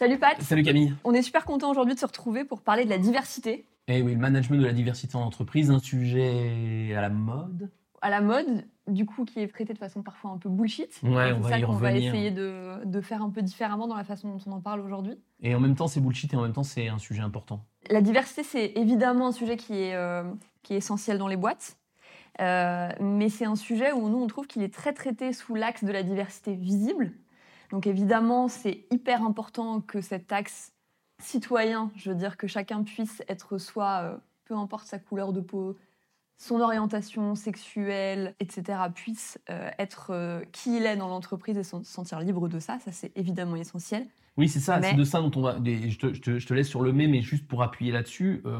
Salut Pat. Salut Camille. On est super content aujourd'hui de se retrouver pour parler de la diversité. Eh oui, le management de la diversité en entreprise, un sujet à la mode. À la mode, du coup, qui est traité de façon parfois un peu bullshit. Ouais, on va ça y qu'on va essayer de, de faire un peu différemment dans la façon dont on en parle aujourd'hui. Et en même temps, c'est bullshit et en même temps, c'est un sujet important. La diversité, c'est évidemment un sujet qui est, euh, qui est essentiel dans les boîtes. Euh, mais c'est un sujet où nous, on trouve qu'il est très traité sous l'axe de la diversité visible. Donc évidemment, c'est hyper important que cet axe citoyen, je veux dire que chacun puisse être soi, euh, peu importe sa couleur de peau, son orientation sexuelle, etc., puisse euh, être euh, qui il est dans l'entreprise et se sentir libre de ça. Ça, c'est évidemment essentiel. Oui, c'est ça, Mais- c'est de ça dont on va. je, te, je te- je te laisse sur le mais, mais juste pour appuyer là-dessus, euh,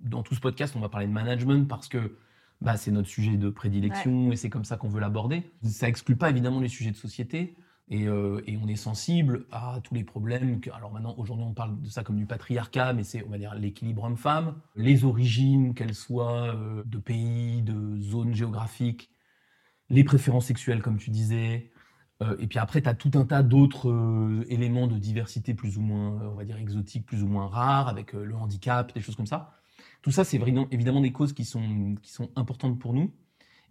dans tout ce podcast, on va parler de management parce que bah, c'est notre sujet de prédilection et c'est comme ça qu'on veut l'aborder. Ça exclut pas évidemment les sujets de société. Et, euh, et on est sensible à tous les problèmes. Que, alors maintenant, aujourd'hui, on parle de ça comme du patriarcat, mais c'est, on va dire, l'équilibre homme-femme, les origines, qu'elles soient euh, de pays, de zones géographiques, les préférences sexuelles, comme tu disais, euh, et puis après, tu as tout un tas d'autres éléments de diversité plus ou moins, on va dire, exotiques, plus ou moins rares, avec le handicap, des choses comme ça. Tout ça, c'est évidemment des causes qui sont, qui sont importantes pour nous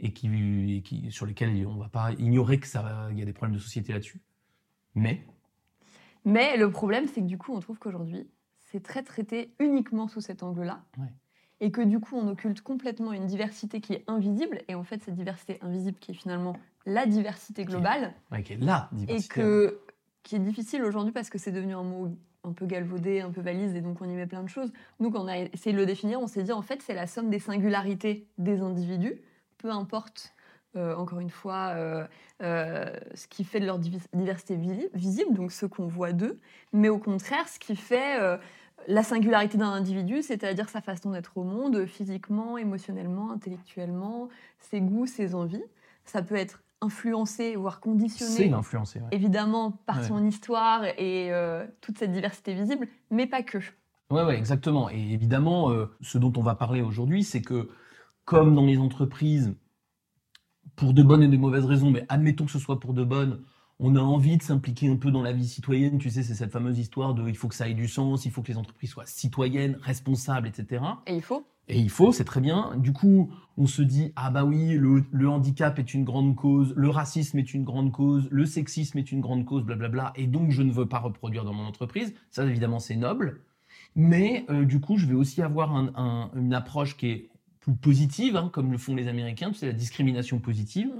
et, qui, et qui, sur lesquelles on ne va pas ignorer qu'il y a des problèmes de société là-dessus. Mais, Mais le problème, c'est que du coup, on trouve qu'aujourd'hui, c'est très traité uniquement sous cet angle-là. Ouais. Et que du coup, on occulte complètement une diversité qui est invisible. Et en fait, cette diversité invisible qui est finalement la diversité globale. ouais, qui est Et diversité. que, qui est difficile aujourd'hui parce que c'est devenu un mot un peu galvaudé, un peu valise, et donc on y met plein de choses. Nous, quand on a essayé de le définir, on s'est dit en fait, c'est la somme des singularités des individus, peu importe, euh, encore une fois, euh, euh, ce qui fait de leur diversité visi- visible, donc ce qu'on voit d'eux, mais au contraire, ce qui fait la singularité d'un individu, c'est-à-dire sa façon d'être au monde, physiquement, émotionnellement, intellectuellement, ses goûts, ses envies. Ça peut être influencé, voire C'est conditionné l'influencer. ouais. évidemment par Ouais. son histoire et toute cette diversité visible, mais pas que. Ouais, ouais, exactement. Et évidemment, ce dont on va parler aujourd'hui, c'est que, comme dans les entreprises, pour de bonnes et de mauvaises raisons, mais admettons que ce soit pour de bonnes, on a envie de s'impliquer un peu dans la vie citoyenne. Tu sais, c'est cette fameuse histoire de il faut que ça ait du sens, il faut que les entreprises soient citoyennes, responsables, etc. Et il faut. Et il faut, c'est très bien. Du coup, on se dit, ah bah oui, le, le handicap est une grande cause, le racisme est une grande cause, le sexisme est une grande cause, blablabla, et donc je ne veux pas reproduire dans mon entreprise. Ça, évidemment, c'est noble. Mais euh, du coup, je vais aussi avoir un- un- une approche qui est plus positive, hein, comme le font les Américains, c'est la discrimination positive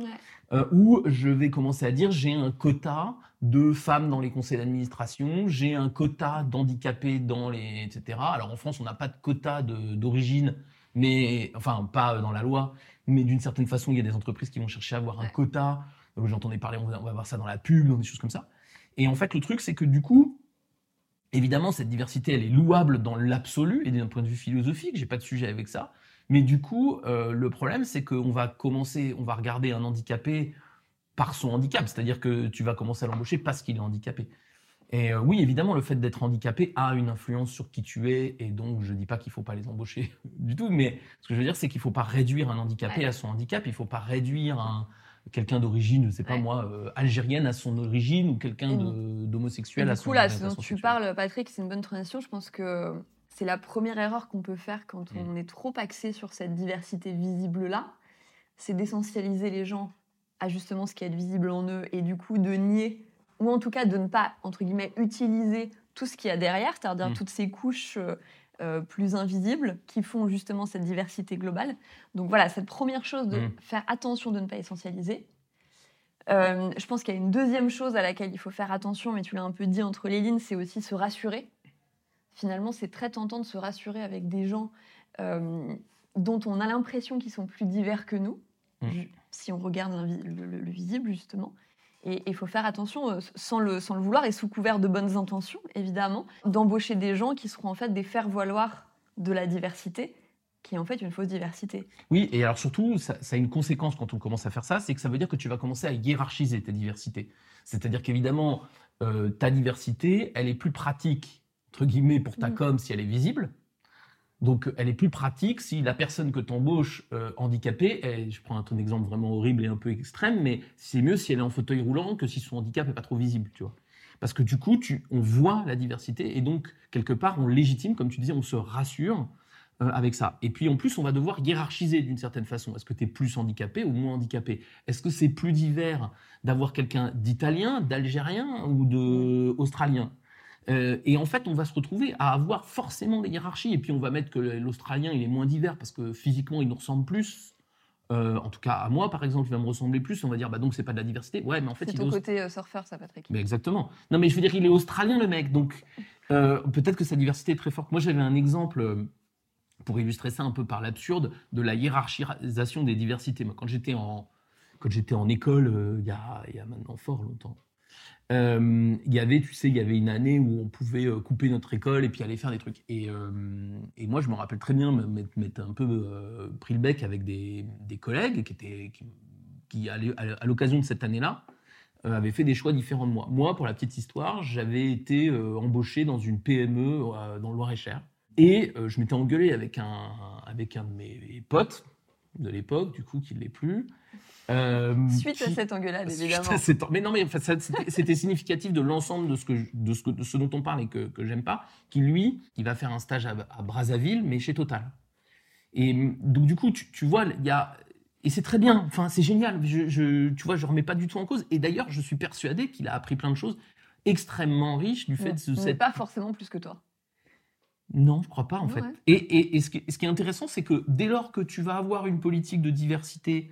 euh, où je vais commencer à dire j'ai un quota de femmes dans les conseils d'administration, j'ai un quota d'handicapés dans les etc. Alors en France on n'a pas de quota d'origine, mais enfin pas dans la loi, mais d'une certaine façon il y a des entreprises qui vont chercher à avoir un quota. Euh, J'entendais parler, on va, on va voir ça dans la pub, dans des choses comme ça. Et en fait le truc c'est que du coup Évidemment, cette diversité, elle est louable dans l'absolu et d'un point de vue philosophique. J'ai pas de sujet avec ça. Mais du coup, euh, le problème, c'est qu'on va commencer, on va regarder un handicapé par son handicap. C'est-à-dire que tu vas commencer à l'embaucher parce qu'il est handicapé. Et euh, oui, évidemment, le fait d'être handicapé a une influence sur qui tu es. Et donc, je dis pas qu'il faut pas les embaucher du tout. Mais ce que je veux dire, c'est qu'il faut pas réduire un handicapé Ouais. à son handicap. Il faut pas réduire un, quelqu'un d'origine, je sais pas Ouais. moi, euh, algérienne à son origine ou quelqu'un Et d'homosexuel à du son coup, là, ce dont tu parles, Patrick, c'est une bonne transition. Je pense que c'est la première erreur qu'on peut faire quand Mm. on est trop axé sur cette diversité visible-là. C'est d'essentialiser les gens à justement ce qui est visible en eux et du coup de nier, ou en tout cas de ne pas, entre guillemets, utiliser tout ce qu'il y a derrière, c'est-à-dire Mm. toutes ces couches euh, euh, plus invisibles qui font justement cette diversité globale. Donc voilà, cette première chose de Mm. faire attention de ne pas essentialiser. Euh, je pense qu'il y a une deuxième chose à laquelle il faut faire attention, mais tu l'as un peu dit entre les lignes, c'est aussi se rassurer. Finalement, c'est très tentant de se rassurer avec des gens euh, dont on a l'impression qu'ils sont plus divers que nous, Mm. si on regarde le, le- le visible, justement. Et il faut faire attention, euh, sans le, sans le vouloir et sous couvert de bonnes intentions, évidemment, d'embaucher des gens qui seront en fait des faire-valoir de la diversité, qui est en fait une fausse diversité. Oui, et alors surtout, ça, ça a une conséquence quand on commence à faire ça, c'est que ça veut dire que tu vas commencer à hiérarchiser ta diversité. C'est-à-dire qu'évidemment, euh, ta diversité, elle est plus pratique, entre guillemets, pour ta Mm. com si elle est visible. Donc, elle est plus pratique si la personne que tu embauches handicapée, et je prends un, un exemple vraiment horrible et un peu extrême, mais c'est mieux si elle est en fauteuil roulant que si son handicap n'est pas trop visible, tu vois. Parce que du coup, tu, on voit la diversité et donc, quelque part, on légitime, comme tu disais, on se rassure euh, avec ça. Et puis en plus, on va devoir hiérarchiser d'une certaine façon. Est-ce que tu es plus handicapé ou moins handicapé? Est-ce que c'est plus divers d'avoir quelqu'un d'italien, d'algérien ou d'australien euh, et en fait, on va se retrouver à avoir forcément des hiérarchies. Et puis, on va mettre que l'Australien, il est moins divers parce que physiquement, il nous ressemble plus. Euh, en tout cas, à moi, par exemple, il va me ressembler plus. On va dire, bah donc, c'est pas de la diversité. Ouais, mais en fait, c'est ton côté surfeur, ça, Patrick. Mais exactement. Non, mais je veux dire, il est australien, le mec. Donc, peut-être que sa diversité est très forte. Moi, j'avais un exemple pour illustrer ça un peu par l'absurde de la hiérarchisation des diversités. Moi, quand j'étais en, quand j'étais en école, euh, il, y a, il, y a, maintenant fort longtemps, euh, il y avait, tu sais, il y avait une année où on pouvait euh, couper notre école et puis aller faire des trucs. Et, et moi, je me rappelle très bien m'être un peu pris le bec avec des, collègues qui, étaient, qui, à l'occasion de cette année-là, avaient fait des choix différents de moi. Moi, pour la petite histoire, j'avais été embauché dans une PME dans le Loir-et-Cher. Et euh, je m'étais engueulé avec un, avec un de mes potes de l'époque, du coup, qui ne l'est plus. Euh, suite à cette engueulade, évidemment. mais non, mais c'était significatif de l'ensemble de, ce que, de, ce que, de ce dont on parle et que, que j'aime pas, qui lui, il va faire un stage à, Brazzaville, mais chez Total. Et donc, du coup, tu, tu vois, il y a. Et c'est très bien, enfin, c'est génial. Je, je, tu vois, je remets pas du tout en cause. Et d'ailleurs, je suis persuadé qu'il a appris plein de choses extrêmement riches du fait de ce. Mais pas forcément plus que toi. Non, je crois pas en fait. Et, ce, qui, est intéressant, c'est que dès lors que tu vas avoir une politique de diversité,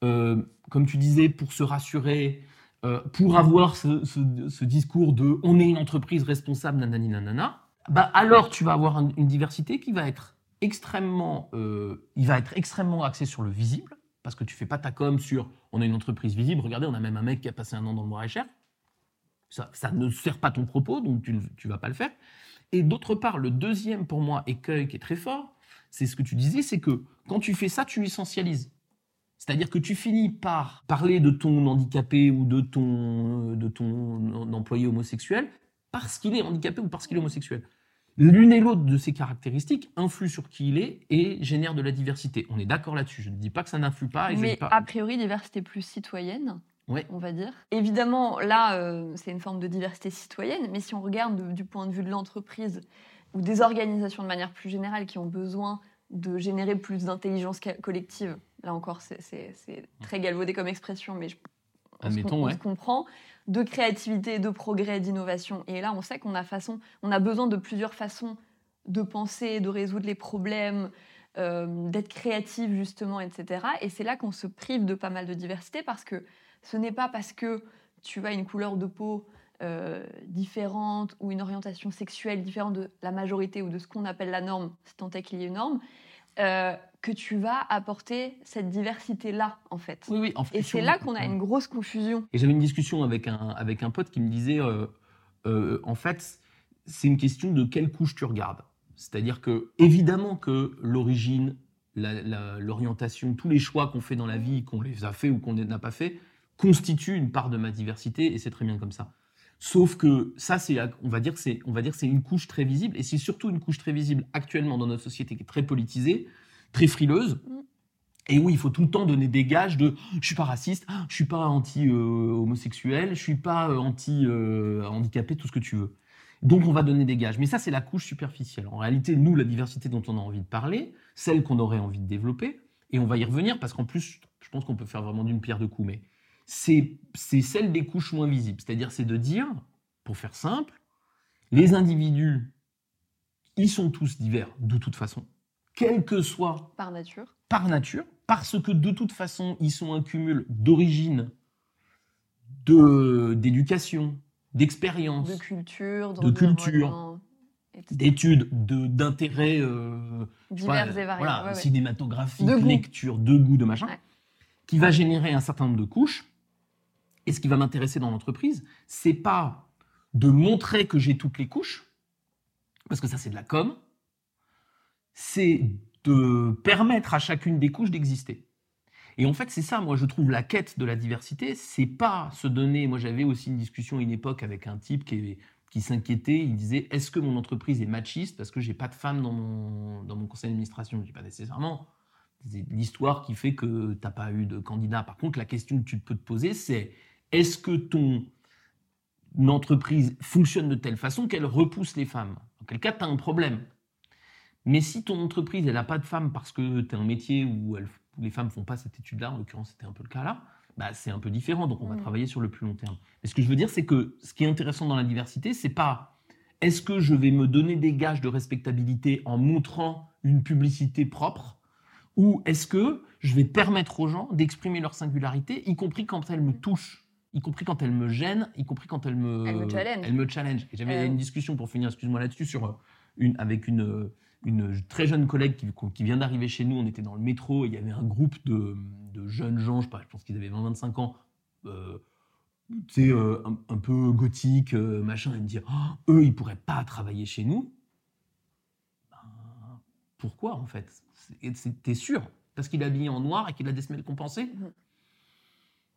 comme tu disais, pour se rassurer, euh, pour avoir ce, discours de on est une entreprise responsable, nanani nanana, bah alors tu vas avoir une diversité qui va être extrêmement, euh, il va être extrêmement axé sur le visible, parce que tu fais pas ta com sur on est une entreprise visible. Regardez, on a même un mec qui a passé un an dans le Loir-et-Cher. Ça, ça ne sert pas ton propos, donc tu ne vas pas le faire. Et d'autre part, le deuxième pour moi écueil qui est très fort, c'est ce que tu disais, c'est que quand tu fais ça, tu essentialises. C'est-à-dire que tu finis par parler de ton handicapé ou de ton, de ton employé homosexuel parce qu'il est handicapé ou parce qu'il est homosexuel. L'une et l'autre de ces caractéristiques influent sur qui il est et génèrent de la diversité. On est d'accord là-dessus. Je ne dis pas que ça n'influe pas. Mais a priori, diversité plus citoyenne on va dire. Évidemment, là, euh, c'est une forme de diversité citoyenne, mais si on regarde du point de vue de l'entreprise ou des organisations de manière plus générale qui ont besoin de générer plus d'intelligence collective, là encore, c'est très galvaudé comme expression, mais je, on, comprend, de créativité, de progrès, d'innovation. Et là, on sait qu'on a, façon, on a besoin de plusieurs façons de penser, de résoudre les problèmes, euh, d'être créatif justement, etc. Et c'est là qu'on se prive de pas mal de diversité parce que ce n'est pas parce que tu as une couleur de peau euh, différente ou une orientation sexuelle différente de la majorité ou de ce qu'on appelle la norme, si tant est qu'il y ait une norme, euh, que tu vas apporter cette diversité-là, en fait. Oui, oui. En et c'est là qu'on a une grosse confusion. Et j'avais une discussion avec un, avec un pote qui me disait, euh, en fait, c'est une question de quelle couche tu regardes. C'est-à-dire que, évidemment que l'origine, l'orientation, tous les choix qu'on fait dans la vie, qu'on les a fait ou qu'on n'a pas fait, constitue une part de ma diversité et c'est très bien comme ça. Sauf que ça, c'est, on va dire, c'est, on va dire, c'est une couche très visible et c'est surtout une couche très visible actuellement dans notre société qui est très politisée, très frileuse. Mm. Et où il faut tout le temps donner des gages de je suis pas raciste, je suis pas anti-homosexuel, je suis pas euh, anti-handicapé, tout ce que tu veux. Donc on va donner des gages. Mais ça, c'est la couche superficielle. En réalité, nous, la diversité dont on a envie de parler, celle qu'on aurait envie de développer, et on va y revenir parce qu'en plus, je pense qu'on peut faire vraiment d'une pierre deux coups. Mais c'est celle des couches moins visibles. C'est-à-dire, c'est de dire, pour faire simple, les individus, ils sont tous divers de toute façon, quel que soit. Par nature. Par nature, parce que de toute façon, ils sont un cumul d'origine, d'éducation, d'expérience, de culture, de culture, d'études, d'intérêts euh, divers et variés, voilà, cinématographique, de lecture, de goût, de machin, qui va générer un certain nombre de couches et ce qui va m'intéresser dans l'entreprise, c'est pas de montrer que j'ai toutes les couches, parce que ça c'est de la com, c'est de permettre à chacune des couches d'exister. Et en fait, c'est ça, moi je trouve la quête de la diversité, c'est pas se donner. Moi j'avais aussi une discussion à une époque avec un type qui, qui s'inquiétait, il disait est-ce que mon entreprise est machiste parce que j'ai pas de femmes dans mon, dans mon conseil d'administration? Je dis pas nécessairement. C'est l'histoire qui fait que tu n'as pas eu de candidat. Par contre, la question que tu peux te poser, c'est est-ce que ton, entreprise fonctionne de telle façon qu'elle repousse les femmes? En quel cas, tu as un problème. Mais si ton entreprise, elle n'a pas de femmes parce que tu as un métier où, les femmes ne font pas cette étude-là, en l'occurrence c'était un peu le cas là, bah, c'est un peu différent. Donc on va mm. travailler sur le plus long terme. Mais ce que je veux dire, c'est que ce qui est intéressant dans la diversité, c'est pas est-ce que je vais me donner des gages de respectabilité en montrant une publicité propre ou est-ce que je vais permettre aux gens d'exprimer leur singularité, y compris quand elles me touchent y compris quand elles me gênent, y compris quand elles me, elle me challenge. Elle me challenge. Et j'avais euh. une discussion pour finir, excuse-moi là-dessus, sur euh, une, avec une, une très jeune collègue qui, qui vient d'arriver chez nous. On était dans le métro et il y avait un groupe de, de jeunes gens, je, pense qu'ils avaient 20-25 ans, euh, sais, un, peu gothique, machin, et me dire, oh, eux, ils pourraient pas travailler chez nous. Ben, pourquoi en fait? T'es sûr? Parce qu'il est habillé en noir et qu'il a des semelles compensées? Mhm.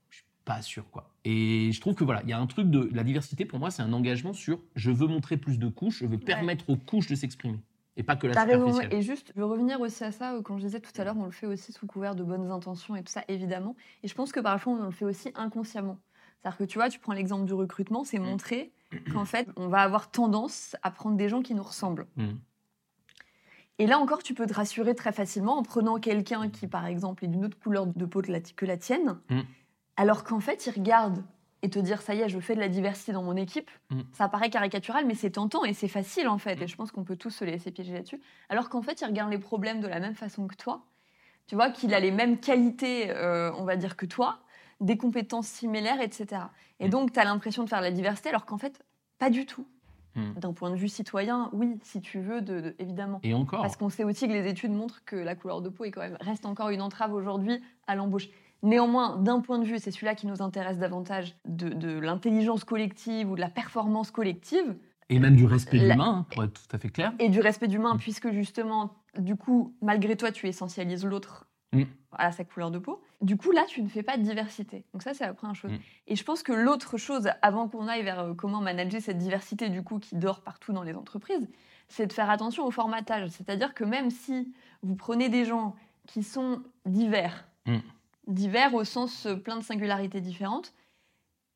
Je suis pas sûr, quoi. Et je trouve que voilà, il y a un truc de la diversité. Pour moi, c'est un engagement sur je veux montrer plus de couches, je veux permettre aux couches de s'exprimer. Et pas que la superficielle. Et juste, je veux revenir aussi à ça, quand je disais tout à l'heure, on le fait aussi sous couvert de bonnes intentions et tout ça, évidemment. Et je pense que parfois, on le fait aussi inconsciemment. C'est-à-dire que tu vois, tu prends l'exemple du recrutement, c'est mm. montrer qu'en fait, on va avoir tendance à prendre des gens qui nous ressemblent. Mm. Et là encore, tu peux te rassurer très facilement en prenant quelqu'un qui, par exemple, est d'une autre couleur de peau que la, tienne, mm. alors qu'en fait, il regarde et te dire ça y est, je fais de la diversité dans mon équipe, mm. ça paraît caricatural, mais c'est tentant et c'est facile en fait. Et je pense qu'on peut tous se laisser piéger là-dessus. Alors qu'en fait, il regarde les problèmes de la même façon que toi. Tu vois qu'il a les mêmes qualités, euh, on va dire, que toi, des compétences similaires, etc. Et mm. donc, tu as l'impression de faire de la diversité, alors qu'en fait, pas du tout. D'un point de vue citoyen, oui, si tu veux, de, évidemment. Et encore. Parce qu'on sait aussi que les études montrent que la couleur de peau est quand même, reste encore une entrave aujourd'hui à l'embauche. Néanmoins, d'un point de vue, c'est celui-là qui nous intéresse davantage, de, l'intelligence collective ou de la performance collective. Et même du respect de l'humain, pour être tout à fait clair. Et du respect d'humain, hmm. puisque justement, du coup, malgré toi, tu essentialises l'autre Mm. à sa couleur de peau. Du coup, là, tu ne fais pas de diversité. Donc ça, c'est la première chose. Mm. Et je pense que l'autre chose, avant qu'on aille vers euh, comment manager cette diversité, du coup, qui dort partout dans les entreprises, c'est de faire attention au formatage. C'est-à-dire que même si vous prenez des gens qui sont divers, mm. Divers au sens euh, plein de singularités différentes,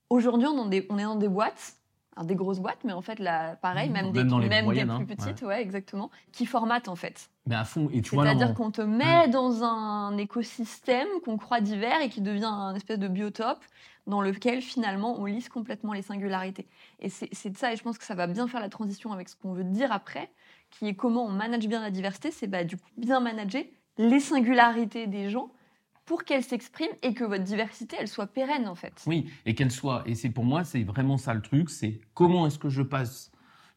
aujourd'hui, on, on est dans des boîtes des grosses boîtes, mais en fait, là, pareil, même, des, même des plus hein, petites, ouais. exactement, qui formatent en fait. Mais à fond, et tu C'est-à-dire qu'on te met dans un écosystème qu'on croit divers et qui devient un espèce de biotope dans lequel finalement on lisse complètement les singularités. Et c'est de ça, et je pense que ça va bien faire la transition avec ce qu'on veut dire après, qui est comment on manage bien la diversité, c'est bah, du coup bien manager les singularités des gens pour qu'elle s'exprime et que votre diversité, elle soit pérenne en fait. Oui, et qu'elle soit, et c'est pour moi, c'est vraiment ça le truc, c'est comment est-ce que je passe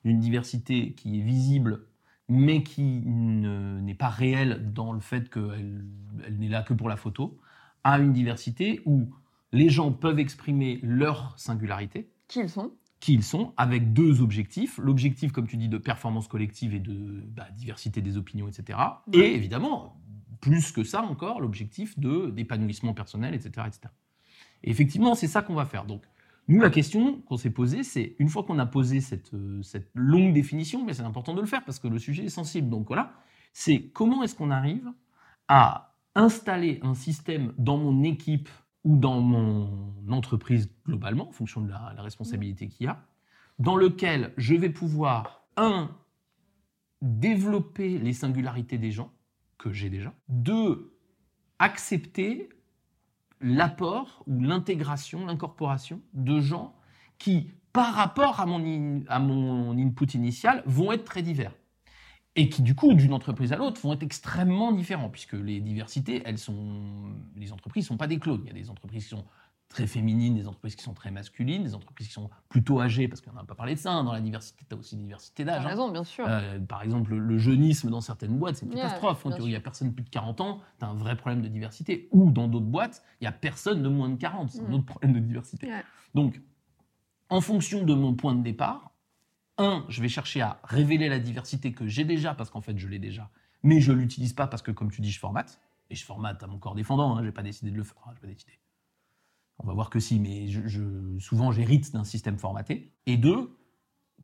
d'une diversité qui est visible mais qui n'est pas réelle dans le fait qu'elle elle, n'est là que pour la photo, à une diversité où les gens peuvent exprimer leur singularité. Qui ils sont qui ils sont, avec deux objectifs. L'objectif, comme tu dis, de performance collective et de bah, diversité des opinions, etc. Et évidemment, plus que ça encore, l'objectif de d'épanouissement personnel, etc., etc. Et effectivement, c'est ça qu'on va faire. Donc, nous, la question qu'on s'est posée, c'est une fois qu'on a posé cette, euh, cette longue définition, mais c'est important de le faire parce que le sujet est sensible. Donc voilà, c'est comment est-ce qu'on arrive à installer un système dans mon équipe ou dans mon entreprise globalement, en fonction de la, la responsabilité qu'il y a, dans lequel je vais pouvoir, un, développer les singularités des gens, que j'ai déjà. Deux, accepter l'apport ou l'intégration, l'incorporation de gens qui, par rapport à mon, à mon input initial, vont être très divers. Et qui, du coup, d'une entreprise à l'autre, vont être extrêmement différents, puisque les diversités, elles sont. Les entreprises ne sont pas des clones. Il y a des entreprises qui sont très féminines, des entreprises qui sont très masculines, des entreprises qui sont plutôt âgées, parce qu'on n'a pas parlé de ça, hein, dans la diversité, tu as aussi une diversité d'âge. Hein. raison, bien sûr. Euh, par exemple, le, jeunisme dans certaines boîtes, c'est une catastrophe. Quand il n'y a personne de plus de 40 ans, tu as un vrai problème de diversité. Ou dans d'autres boîtes, il n'y a personne de moins de 40, c'est un mm. autre problème de diversité. Donc, en fonction de mon point de départ, un, je vais chercher à révéler la diversité que j'ai déjà, parce qu'en fait, je l'ai déjà, mais je ne l'utilise pas parce que, comme tu dis, je formate. Et je formate à mon corps défendant, hein, je n'ai pas décidé de le faire, hein, je pas décidé on va voir que si, mais je, souvent j'hérite d'un système formaté. Et deux,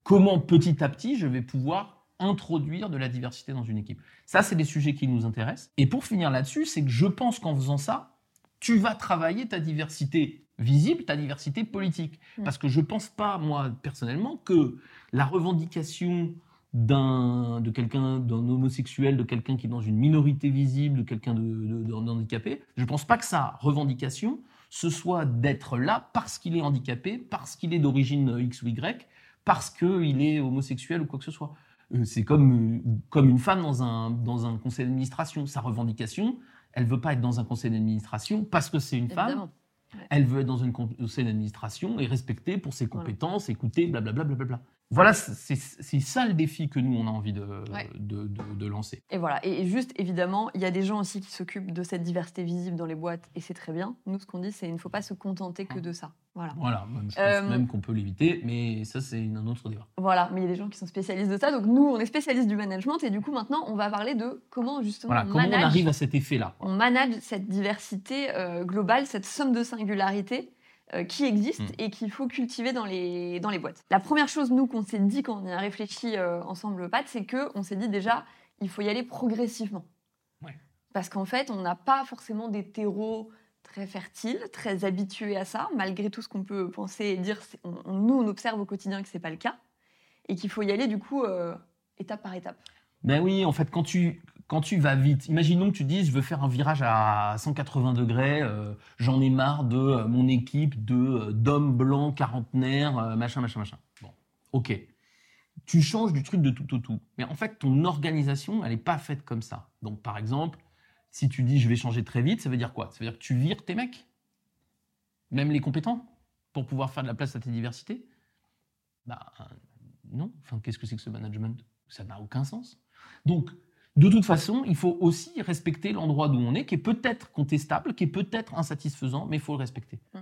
comment petit à petit je vais pouvoir introduire de la diversité dans une équipe. Ça, c'est des sujets qui nous intéressent. Et pour finir là-dessus, c'est que je pense qu'en faisant ça, tu vas travailler ta diversité visible ta diversité politique. Mm. Parce que je pense pas, moi, personnellement, que la revendication d'un de quelqu'un d'un homosexuel de quelqu'un qui est dans une minorité visible de quelqu'un de, de- de- d'handicapé je pense pas que sa revendication ce soit d'être là parce qu'il est handicapé parce qu'il est d'origine X ou Y parce qu'il est homosexuel ou quoi que ce soit Euh, c'est comme euh, comme une femme dans un dans un conseil d'administration sa revendication elle veut pas être dans un conseil d'administration parce que c'est une femme elle veut être dans un conseil d'administration et respectée pour ses Voilà. compétences, écoutée, blablabla. blablabla. Voilà, c'est ça le défi que nous, on a envie de, Ouais. de, de- de lancer. Et voilà. Et juste, évidemment, il y a des gens aussi qui s'occupent de cette diversité visible dans les boîtes, et c'est très bien. Nous, ce qu'on dit, c'est qu'il ne faut pas se contenter que de ça. Voilà. Voilà, même, je pense Euh, même qu'on peut l'éviter, mais ça, c'est un autre débat. Voilà, mais il y a des gens qui sont spécialistes de ça. Donc nous, on est spécialistes du management, et du coup, maintenant, on va parler de comment justement Voilà, on, comment on manage, arrive à cet effet-là on manage cette diversité euh, globale, cette somme de singularité euh, qui existe Mm. et qu'il faut cultiver dans les, dans les boîtes. La première chose, nous, qu'on s'est dit quand on y a réfléchi euh, ensemble, Pat, c'est qu'on s'est dit déjà, il faut y aller progressivement. Ouais. Parce qu'en fait, on n'a pas forcément des terreaux très fertiles, très habitués à ça, malgré tout ce qu'on peut penser et dire. on- nous, on observe au quotidien que c'est pas le cas et qu'il faut y aller du coup euh, étape par étape. Ben oui, en fait, quand tu, quand tu vas vite, imaginons que tu dises, je veux faire un virage à 180 degrés, euh, j'en ai marre de euh, mon équipe de euh, d'hommes blancs, quarantenaires, machin, machin, machin. Bon, ok. Tu changes du truc de tout au tout. Mais en fait, ton organisation, elle n'est pas faite comme ça. Donc, par exemple, si tu dis, je vais changer très vite, ça veut dire quoi? Ça veut dire que tu vires tes mecs? Même les compétents? Pour pouvoir faire de la place à tes diversités Bah, non. Enfin, qu'est-ce que c'est que ce management? Ça n'a aucun sens. Donc, de toute façon, il faut aussi respecter l'endroit d'où on est, qui est peut-être contestable, qui est peut-être insatisfaisant, mais il faut le respecter. Mm.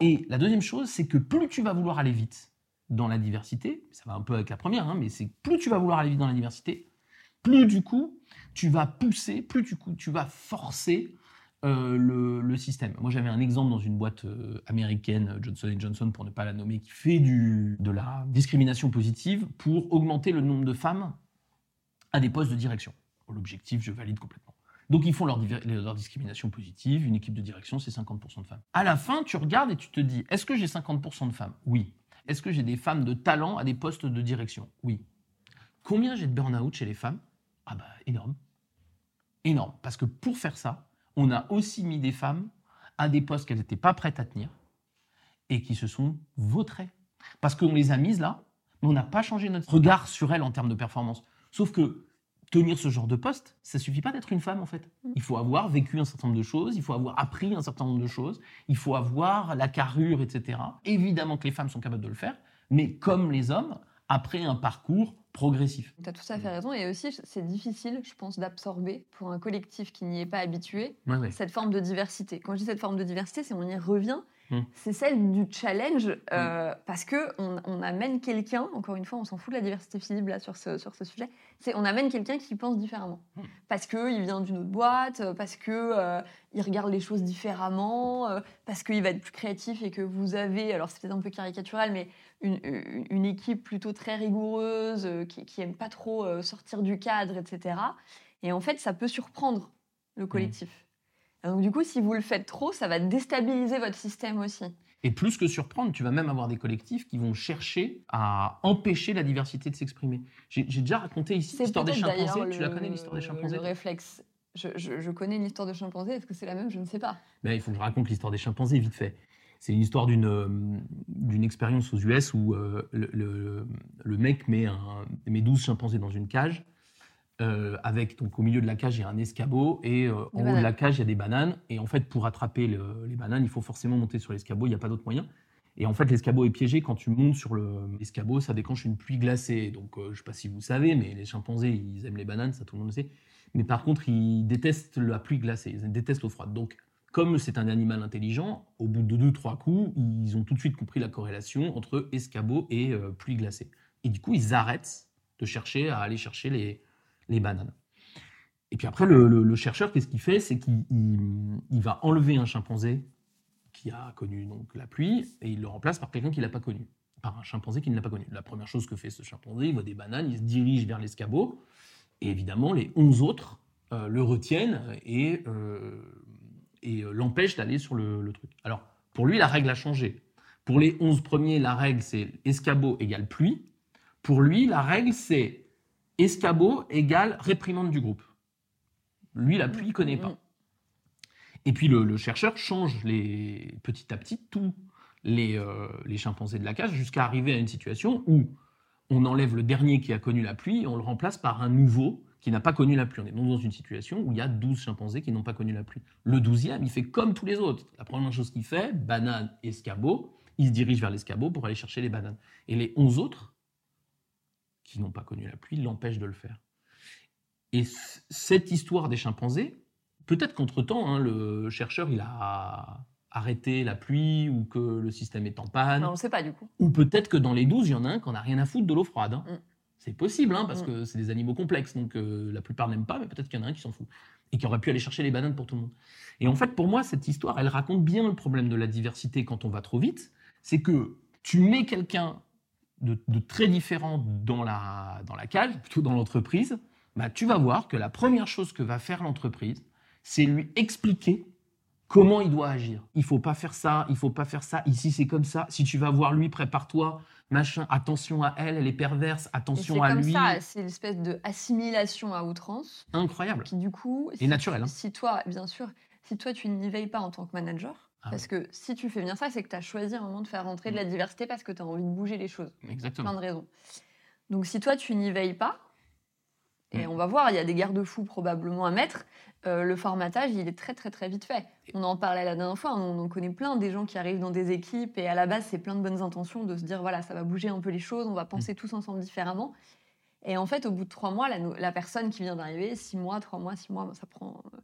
Et la deuxième chose, c'est que plus tu vas vouloir aller vite dans la diversité, ça va un peu avec la première, hein, mais c'est plus tu vas vouloir aller vite dans la diversité, plus du coup, tu vas pousser, plus du coup, tu vas forcer euh, le, le système. Moi, j'avais un exemple dans une boîte euh, américaine, Johnson Johnson, pour ne pas la nommer, qui fait du, de la discrimination positive pour augmenter le nombre de femmes à des postes de direction. L'objectif, je valide complètement. Donc, ils font leur, discrimination positive. Une équipe de direction, c'est 50% de femmes. À la fin, tu regardes et tu te dis est-ce que j'ai 50% de femmes? Oui. Est-ce que j'ai des femmes de talent à des postes de direction? Oui. Combien j'ai de burn-out chez les femmes? Ah, bah, énorme. Énorme. Parce que pour faire ça, on a aussi mis des femmes à des postes qu'elles n'étaient pas prêtes à tenir et qui se sont vautrées. Parce qu'on les a mises là, mais on n'a pas changé notre regard sur elles en termes de performance. Sauf que tenir ce genre de poste, ça suffit pas d'être une femme en fait. Il faut avoir vécu un certain nombre de choses, il faut avoir appris un certain nombre de choses, il faut avoir la carrure, etc. Évidemment que les femmes sont capables de le faire, mais comme les hommes, après un parcours progressif. Tu as tout à fait raison. Et aussi, c'est difficile, je pense, d'absorber pour un collectif qui n'y est pas habitué Ouais, ouais. cette forme de diversité. Quand je dis cette forme de diversité, c'est on y revient. Mm. C'est celle du challenge euh, parce que on, on amène quelqu'un. Encore une fois, on s'en fout de la diversité visible là sur ce sur ce sujet. C'est on amène quelqu'un qui pense différemment Mm. parce que il vient d'une autre boîte, euh, parce que euh, il regarde les choses différemment, euh, parce qu'il va être plus créatif et que vous avez. Alors c'est peut-être un peu caricatural, mais une, une- une équipe plutôt très rigoureuse qui, qui aime pas trop sortir du cadre, etc. Et en fait, ça peut surprendre le collectif. Et Donc du coup, si vous le faites trop, ça va déstabiliser votre système aussi. Et plus que surprendre, tu vas même avoir des collectifs qui vont chercher à empêcher la diversité de s'exprimer. J'ai déjà raconté ici l'histoire des chimpanzés. Tu la connais l'histoire des chimpanzés? Le réflexe. Je, je- je connais une histoire de chimpanzé. Est-ce que c'est la même? Je ne sais pas. Ben, il faut que je raconte l'histoire des chimpanzés vite fait. C'est une histoire d'une euh, d'une expérience aux US où euh, le, le- le mec met, un, met 12 chimpanzés dans une cage. Euh, avec donc au milieu de la cage il y a un escabeau et euh, en haut de la cage il y a des bananes. Et en fait pour attraper le- les bananes il faut forcément monter sur l'escabeau il n'y a pas d'autre moyen. Et en fait l'escabeau est piégé. Quand tu montes sur le- l'escabeau ça déclenche une pluie glacée. Donc euh, je ne sais pas si vous savez mais les chimpanzés ils aiment les bananes ça tout le monde le sait. Mais par contre ils détestent la pluie glacée. Ils détestent l'eau froide. Donc comme c'est un animal intelligent, au bout de deux, trois coups, ils ont tout de suite compris la corrélation entre escabeau et euh, pluie glacée. Et du coup, ils arrêtent de chercher à aller chercher les, les bananes. Et puis après, le, le- le chercheur, qu'est-ce qu'il fait? C'est qu'il il- il va enlever un chimpanzé qui a connu donc la pluie et il le remplace par quelqu'un qui l'a pas connu, par un chimpanzé qui ne l'a pas connu. La première chose que fait ce chimpanzé, il voit des bananes, il se dirige vers l'escabeau et évidemment, les 11 autres euh, le retiennent et, euh, et euh, l'empêchent d'aller sur le, le truc. Alors, Pour lui, la règle a changé. Pour les 11 premiers, la règle, c'est escabeau égale pluie. Pour lui, la règle, c'est escabeau égale réprimande du groupe. Lui, la pluie, il connaît pas. Et puis le, le chercheur change les, petit à petit tous les, euh, les chimpanzés de la cage jusqu'à arriver à une situation où on enlève le dernier qui a connu la pluie et on le remplace par un nouveau qui n'a pas connu la pluie. On est donc dans une situation où il y a 12 chimpanzés qui n'ont pas connu la pluie. Le 12e, il fait comme tous les autres. La première chose qu'il fait, banane, escabeau, il se dirige vers l'escabeau pour aller chercher les bananes. Et les 11 autres, qui n'ont pas connu la pluie, l'empêchent de le faire. Et cette histoire des chimpanzés, peut-être qu'entre-temps, hein, le chercheur, il a arrêté la pluie ou que le système est en panne. Enfin, on ne sait pas du coup. Ou peut-être que dans les 12, il y en a un qui en a rien à foutre de l'eau froide. hein. Mm. C'est possible, hein, parce Mm. que c'est des animaux complexes, donc euh, la plupart n'aiment pas, mais peut-être qu'il y en a un qui s'en fout. Et qui aurait pu aller chercher les bananes pour tout le monde. Et en fait, pour moi, cette histoire, elle raconte bien le problème de la diversité quand on va trop vite. C'est que tu mets quelqu'un de, de très différent dans la, dans la cage, plutôt dans l'entreprise, bah, tu vas voir que la première chose que va faire l'entreprise, c'est lui expliquer comment il doit agir. Il faut pas faire ça, il faut pas faire ça, ici c'est comme ça. Si tu vas voir lui, prépare-toi, machin, attention à elle, elle est perverse, c'est attention à comme lui. ça, c'est une espèce de assimilation à outrance Incroyable. qui du coup, Et si, naturel. hein. si toi, bien sûr, si toi tu n'y veilles pas en tant que manager, Ah parce que si tu fais bien ça, c'est que tu as choisi un moment de faire rentrer de la diversité parce que tu as envie de bouger les choses. Exactement. plein de raisons. Donc si toi tu n'y veilles pas, et Mm. on va voir, il y a des garde-fous probablement à mettre, euh, le formatage il est très très très vite fait. On en parlait la dernière fois, on en connaît plein des gens qui arrivent dans des équipes et à la base c'est plein de bonnes intentions de se dire voilà ça va bouger un peu les choses, on va penser Mm. tous ensemble différemment. Et en fait au bout de trois mois, la personne qui vient d'arriver, six mois, trois mois, six mois, ça prend euh,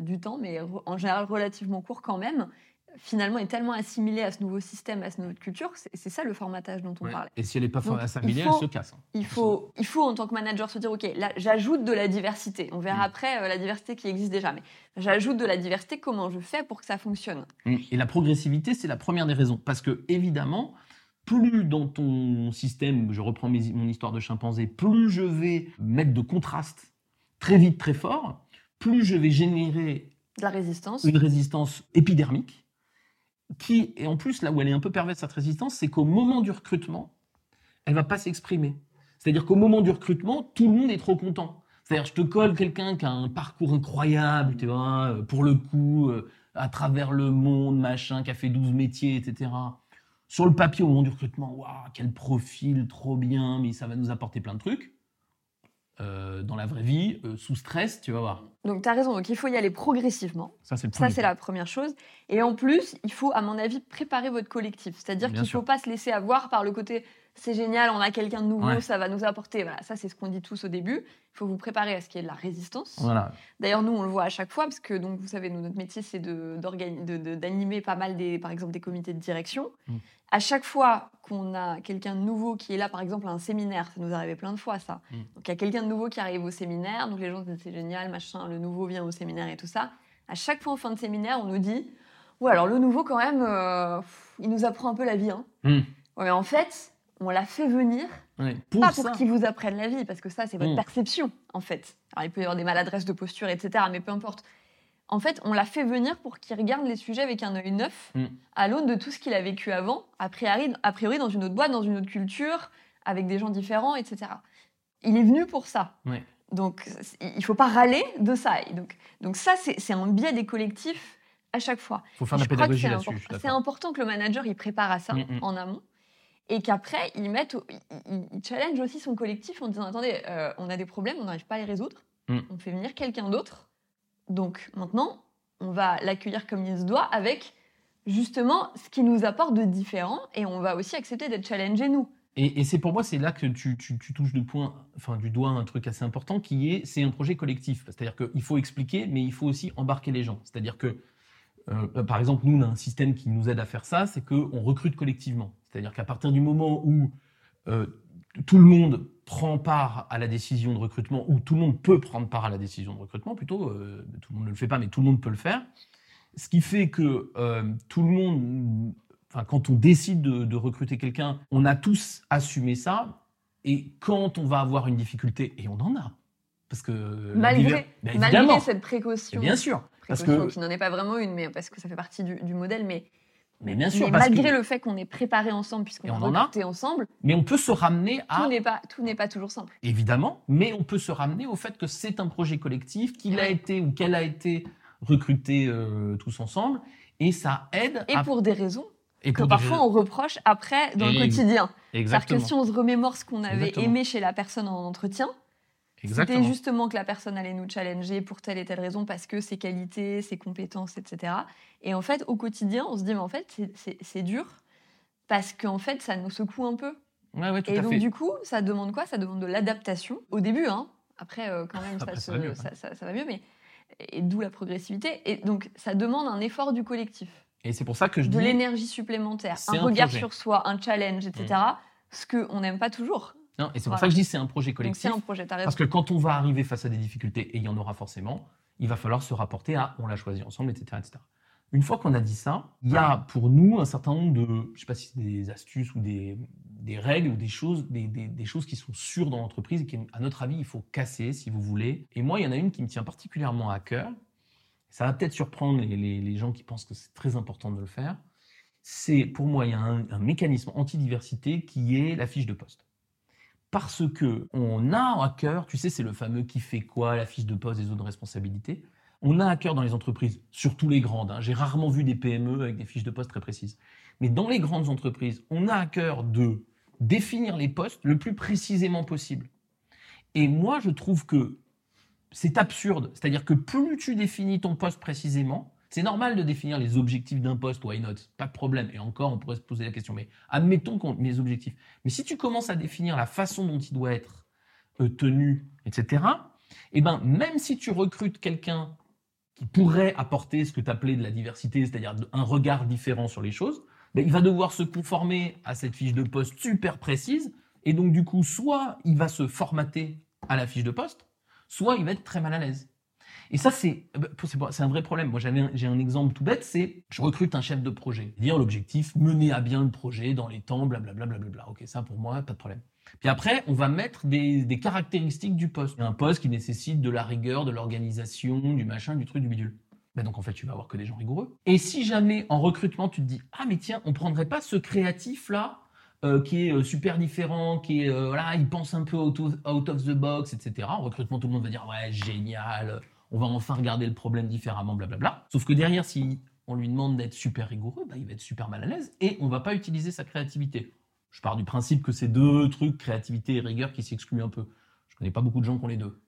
du temps, mais en général relativement court quand même, finalement est tellement assimilée à ce nouveau système, à cette nouvelle culture, c'est ça le formatage dont on Ouais. parlait. Et si elle n'est pas Donc, assimilée, faut- elle se casse. hein. Il faut, il faut en tant que manager se dire, OK, là, j'ajoute de la diversité. On verra Mm. après euh, la diversité qui existe déjà, mais j'ajoute de la diversité, comment je fais pour que ça fonctionne? Mm. Et la progressivité, c'est la première des raisons. Parce que, évidemment, plus dans ton système, je reprends mes- mon histoire de chimpanzé, plus je vais mettre de contraste très vite, très fort, plus je vais générer De la résistance. une résistance épidermique, qui, et en plus, là où elle est un peu perverse, cette résistance, c'est qu'au moment du recrutement, elle va pas s'exprimer. C'est-à-dire qu'au moment du recrutement, tout le monde est trop content. C'est-à-dire, je te colle quelqu'un qui a un parcours incroyable, tu vois, euh, pour le coup, euh, à travers le monde, machin, qui a fait 12 métiers, etc. Sur le papier, au moment du recrutement, waouh, quel profil, trop bien, mais ça va nous apporter plein de trucs. Euh, dans la vraie vie, euh, sous stress, tu vas voir. Donc, tu as raison. Donc, il faut y aller progressivement. Ça, c'est Ça, c'est la première chose. Et en plus, il faut, à mon avis, préparer votre collectif. C'est-à-dire Bien qu'il ne faut pas se laisser avoir par le côté c'est génial, on a quelqu'un de nouveau, Ouais. ça va nous apporter. Voilà, ça, c'est ce qu'on dit tous au début. Il faut vous préparer à ce qu'il y ait de la résistance. Voilà. D'ailleurs, nous, on le voit à chaque fois, parce que, donc, vous savez, nous, notre métier, c'est d'animer pas mal, des, par exemple, des comités de direction. Mm. À chaque fois qu'on a quelqu'un de nouveau qui est là, par exemple, à un séminaire, ça nous arrivé plein de fois, ça. Mm. Donc, il y a quelqu'un de nouveau qui arrive au séminaire, donc les gens se disent, c'est génial, machin, le nouveau vient au séminaire et tout ça. À chaque fois, en fin de séminaire, on nous dit, ouais, alors le nouveau, quand même, euh, il nous apprend un peu la vie. Hein. Mm. Ouais, mais en fait, on l'a fait venir Ouais. Pour pas ça, pour qu'ils vous apprennent la vie, parce que ça, c'est votre Mm. perception, en fait. Alors, il peut y avoir des maladresses de posture, etc., mais peu importe. En fait, on l'a fait venir pour qu'il regarde les sujets avec un œil neuf, Mm. à l'aune de tout ce qu'il a vécu avant, a priori, a priori dans une autre boîte, dans une autre culture, avec des gens différents, etc. Il est venu pour ça. Ouais. Donc, il faut pas râler de ça. Donc, donc ça, c'est un biais des collectifs à chaque fois. faut faire la pédagogie c'est là-dessus. C'est important que le manager il prépare à ça mm. en amont et qu'après il mette, au- il, il- il challenge aussi son collectif en disant attendez, euh, on a des problèmes, on n'arrive pas à les résoudre, Mm. on fait venir quelqu'un d'autre. Donc maintenant, on va l'accueillir comme il se doit avec justement ce qui nous apporte de différent et on va aussi accepter d'être challengé nous. Et, et c'est pour moi, c'est là que tu, tu- tu touches du, point, enfin, du doigt un truc assez important qui est, c'est un projet collectif. C'est-à-dire qu'il faut expliquer, mais il faut aussi embarquer les gens. C'est-à-dire que, euh, par exemple, nous, on a un système qui nous aide à faire ça, c'est qu'on recrute collectivement. C'est-à-dire qu'à partir du moment où euh, tout le monde prend part à la décision de recrutement, ou tout le monde peut prendre part à la décision de recrutement, plutôt, euh, tout le monde ne le fait pas, mais tout le monde peut le faire, ce qui fait que euh, tout le monde quand on décide de, de recruter quelqu'un, on a tous assumé ça. Et quand on va avoir une difficulté, et on en a, parce que Malgré, Ben, malgré cette précaution. bien sûr, parce que qui n'en est pas vraiment une, mais parce que ça fait partie du, du modèle. Mais Mais bien sûr, Mais parce malgré que- le fait qu'on est préparé ensemble, puisqu'on a on en a. recruté ensemble, mais on peut se ramener à tout n'est pas, tout n'est pas toujours simple. évidemment, mais on peut se ramener au fait que c'est un projet collectif, qu'il a été ou qu'elle a été recruté euh, tous ensemble, et ça aide. Et à- pour des raisons et que des parfois on reproche après dans le quotidien. C'est-à-dire Exactement. que si on se remémore ce qu'on avait Exactement. aimé chez la personne en entretien, c'était justement que la personne allait nous challenger pour telle et telle raison parce que ses qualités, ses compétences, etc. Et en fait, au quotidien, on se dit, mais en fait, c'est- dur parce qu'en fait, ça nous secoue un peu. Ouais, ouais, tout Et à donc, fait. du coup, ça demande quoi? Ça demande de l'adaptation au début. Hein. Après, euh, quand même, Après, ça, ça se- va mieux, ça- ça- ça va mieux. Mais... Et d'où la progressivité. Et donc, ça demande un effort du collectif, Et c'est pour ça que je de dis. l'énergie supplémentaire, un un regard projet. sur soi, un challenge, etc. Ce qu'on n'aime pas toujours. Non, et c'est pour Voilà. ça que je dis c'est un projet Donc, collectif. c'est un projet. Parce que quand on va arriver face à des difficultés, et il y en aura forcément, il va falloir se rapporter à on l'a choisi ensemble, etc., etc. Une fois qu'on a dit ça, il y a pour nous un certain nombre de, je sais pas si c'est des astuces ou des, des règles ou des choses, des, des- des choses qui sont sûres dans l'entreprise et qu'à notre avis, il faut casser si vous voulez. Et moi, il y en a une qui me tient particulièrement à cœur. Ça va peut-être surprendre les, les- les gens qui pensent que c'est très important de le faire. C'est, pour moi, il y a un, un mécanisme antidiversité qui est la fiche de poste parce que on a à cœur, tu sais, c'est le fameux qui fait quoi, la fiche de poste des zones de responsabilité. On a à cœur dans les entreprises, surtout les grandes. hein, J'ai rarement vu des PME avec des fiches de poste très précises. Mais dans les grandes entreprises, on a à cœur de définir les postes le plus précisément possible. Et moi, je trouve que c'est absurde. C'est-à-dire que plus tu définis ton poste précisément, c'est normal de définir les objectifs d'un poste, why not? Pas de problème. Et encore, on pourrait se poser la question. Mais admettons qu'on mes objectifs. Mais si tu commences à définir la façon dont il doit être euh, tenu, etc., eh ben, même si tu recrutes quelqu'un qui pourrait apporter ce que tu appelais de la diversité, c'est-à-dire un regard différent sur les choses, ben, il va devoir se conformer à cette fiche de poste super précise. Et donc, du coup, soit il va se formater à la fiche de poste, soit il va être très mal à l'aise. Et ça, c'est c'est un vrai problème. Moi, j'ai un exemple tout bête, c'est je recrute un chef de projet. Dire l'objectif, mener à bien le projet dans les temps, blablabla. Ok, ça pour moi, pas de problème. Puis après, on va mettre des, des caractéristiques du poste. Un poste qui nécessite de la rigueur, de l'organisation, du machin, du truc, du bidule. Ben donc en fait, tu vas avoir que des gens rigoureux. Et si jamais en recrutement, tu te dis ah mais tiens, on prendrait pas ce créatif là euh, qui est euh, super différent, qui est euh, voilà, il pense un peu out of, out of the box, etc. En recrutement, tout le monde va dire ouais génial, on va enfin regarder le problème différemment, blablabla. Sauf que derrière, si on lui demande d'être super rigoureux, bah, il va être super mal à l'aise et on va pas utiliser sa créativité. Je pars du principe que c'est deux trucs, créativité et rigueur, qui s'excluent un peu. Je connais pas beaucoup de gens qui ont les deux.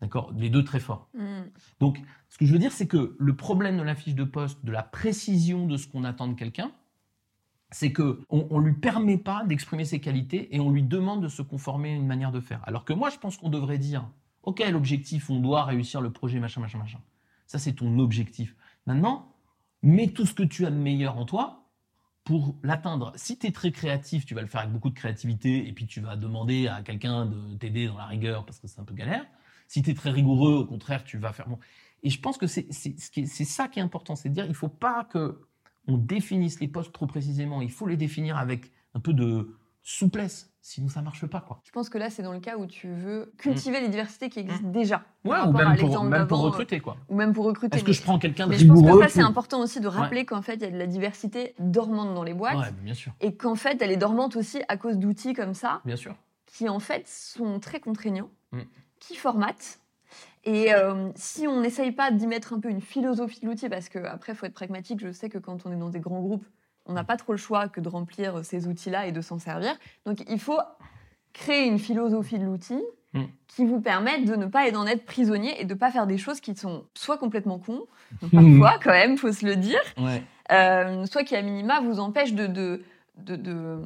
D'accord? Les deux très forts. Hmm. Donc, ce que je veux dire, c'est que le problème de la fiche de poste, de la précision de ce qu'on attend de quelqu'un, c'est que on, on lui permet pas d'exprimer ses qualités et on lui demande de se conformer à une manière de faire. Alors que moi, je pense qu'on devrait dire, ok, l'objectif, on doit réussir le projet, machin, machin, machin. Ça, c'est ton objectif. Maintenant, mets tout ce que tu as de meilleur en toi pour l'atteindre. Si tu es très créatif, tu vas le faire avec beaucoup de créativité et puis tu vas demander à quelqu'un de t'aider dans la rigueur parce que c'est un peu galère. Si tu es très rigoureux, au contraire, tu vas faire bon. Et je pense que c'est ça qui est important, c'est de dire il faut pas que on définisse les postes trop précisément. Il faut les définir avec un peu de souplesse, sinon ça marche pas quoi. Je pense que là, c'est dans le cas où tu veux cultiver les diversités qui existent déjà. Mm. Ouais, ou même pour, même recruter quoi. Ou même pour recruter. Est-ce que je prends quelqu'un de Mais je pense rigoureux que ça, c'est important aussi de rappeler qu'en fait, il y a de la diversité dormante dans les boîtes. Ouais, bien sûr, Et qu'en fait, elle est dormante aussi à cause d'outils comme ça, bien sûr. qui en fait sont très contraignants, Mm. qui formatent. Et euh, si on n'essaye pas d'y mettre un peu une philosophie de l'outil, parce qu'après, il faut être pragmatique, je sais que quand on est dans des grands groupes, on n'a pas trop le choix que de remplir ces outils-là et de s'en servir. Donc il faut créer une philosophie de l'outil Mm. qui vous permette de ne pas en être prisonnier et de ne pas faire des choses qui sont soit complètement cons, parfois quand même, faut se le dire, Ouais. euh, soit qui à minima vous empêche de, de, de- de-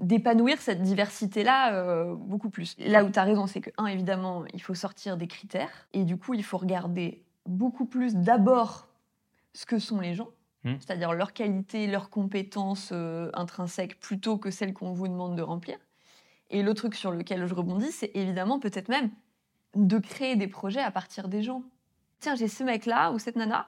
d'épanouir cette diversité-là euh, beaucoup plus. Là où tu as raison, c'est que, un, évidemment, il faut sortir des critères, et du coup, il faut regarder beaucoup plus d'abord ce que sont les gens, Mm. c'est-à-dire leurs qualités, leurs compétences euh, intrinsèques, plutôt que celles qu'on vous demande de remplir. Et le truc sur lequel je rebondis, c'est évidemment peut-être même de créer des projets à partir des gens. Tiens, j'ai ce mec-là ou cette nana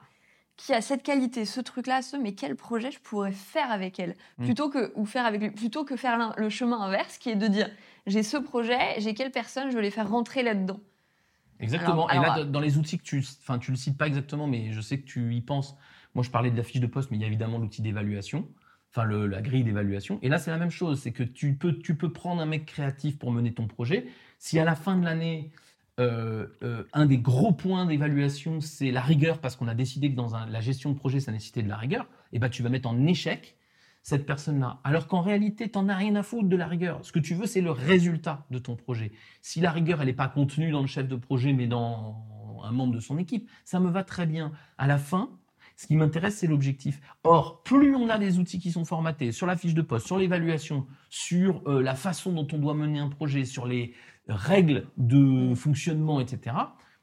qui a cette qualité, ce truc-là, ce, mais quel projet je pourrais faire avec elle? Mm. plutôt que ou faire avec lui, plutôt que faire le chemin inverse, qui est de dire j'ai ce projet, j'ai quelle personne, je vais les faire rentrer là-dedans. Exactement. Alors- et là, dans- dans les outils que tu, enfin, tu le cites pas exactement, mais je sais que tu y penses. Moi, je parlais de la fiche de poste, mais il y a évidemment l'outil d'évaluation. enfin la grille d'évaluation. Et là, c'est la même chose, c'est que tu peux, prendre un mec créatif pour mener ton projet. Si à la fin de l'année, euh, euh, un des gros points d'évaluation, c'est la rigueur, parce qu'on a décidé que dans la gestion de projet, ça nécessitait de la rigueur, et eh ben tu vas mettre en échec cette personne-là. Alors qu'en réalité, tu n'en as rien à foutre de la rigueur. Ce que tu veux, c'est le résultat de ton projet. Si la rigueur, elle n'est pas contenue dans le chef de projet, mais dans un membre de son équipe, ça me va très bien. À la fin, ce qui m'intéresse, c'est l'objectif. Or, plus on a des outils qui sont formatés sur la fiche de poste, sur l'évaluation, sur euh, la façon dont on doit mener un projet, sur les règles de fonctionnement, etc.,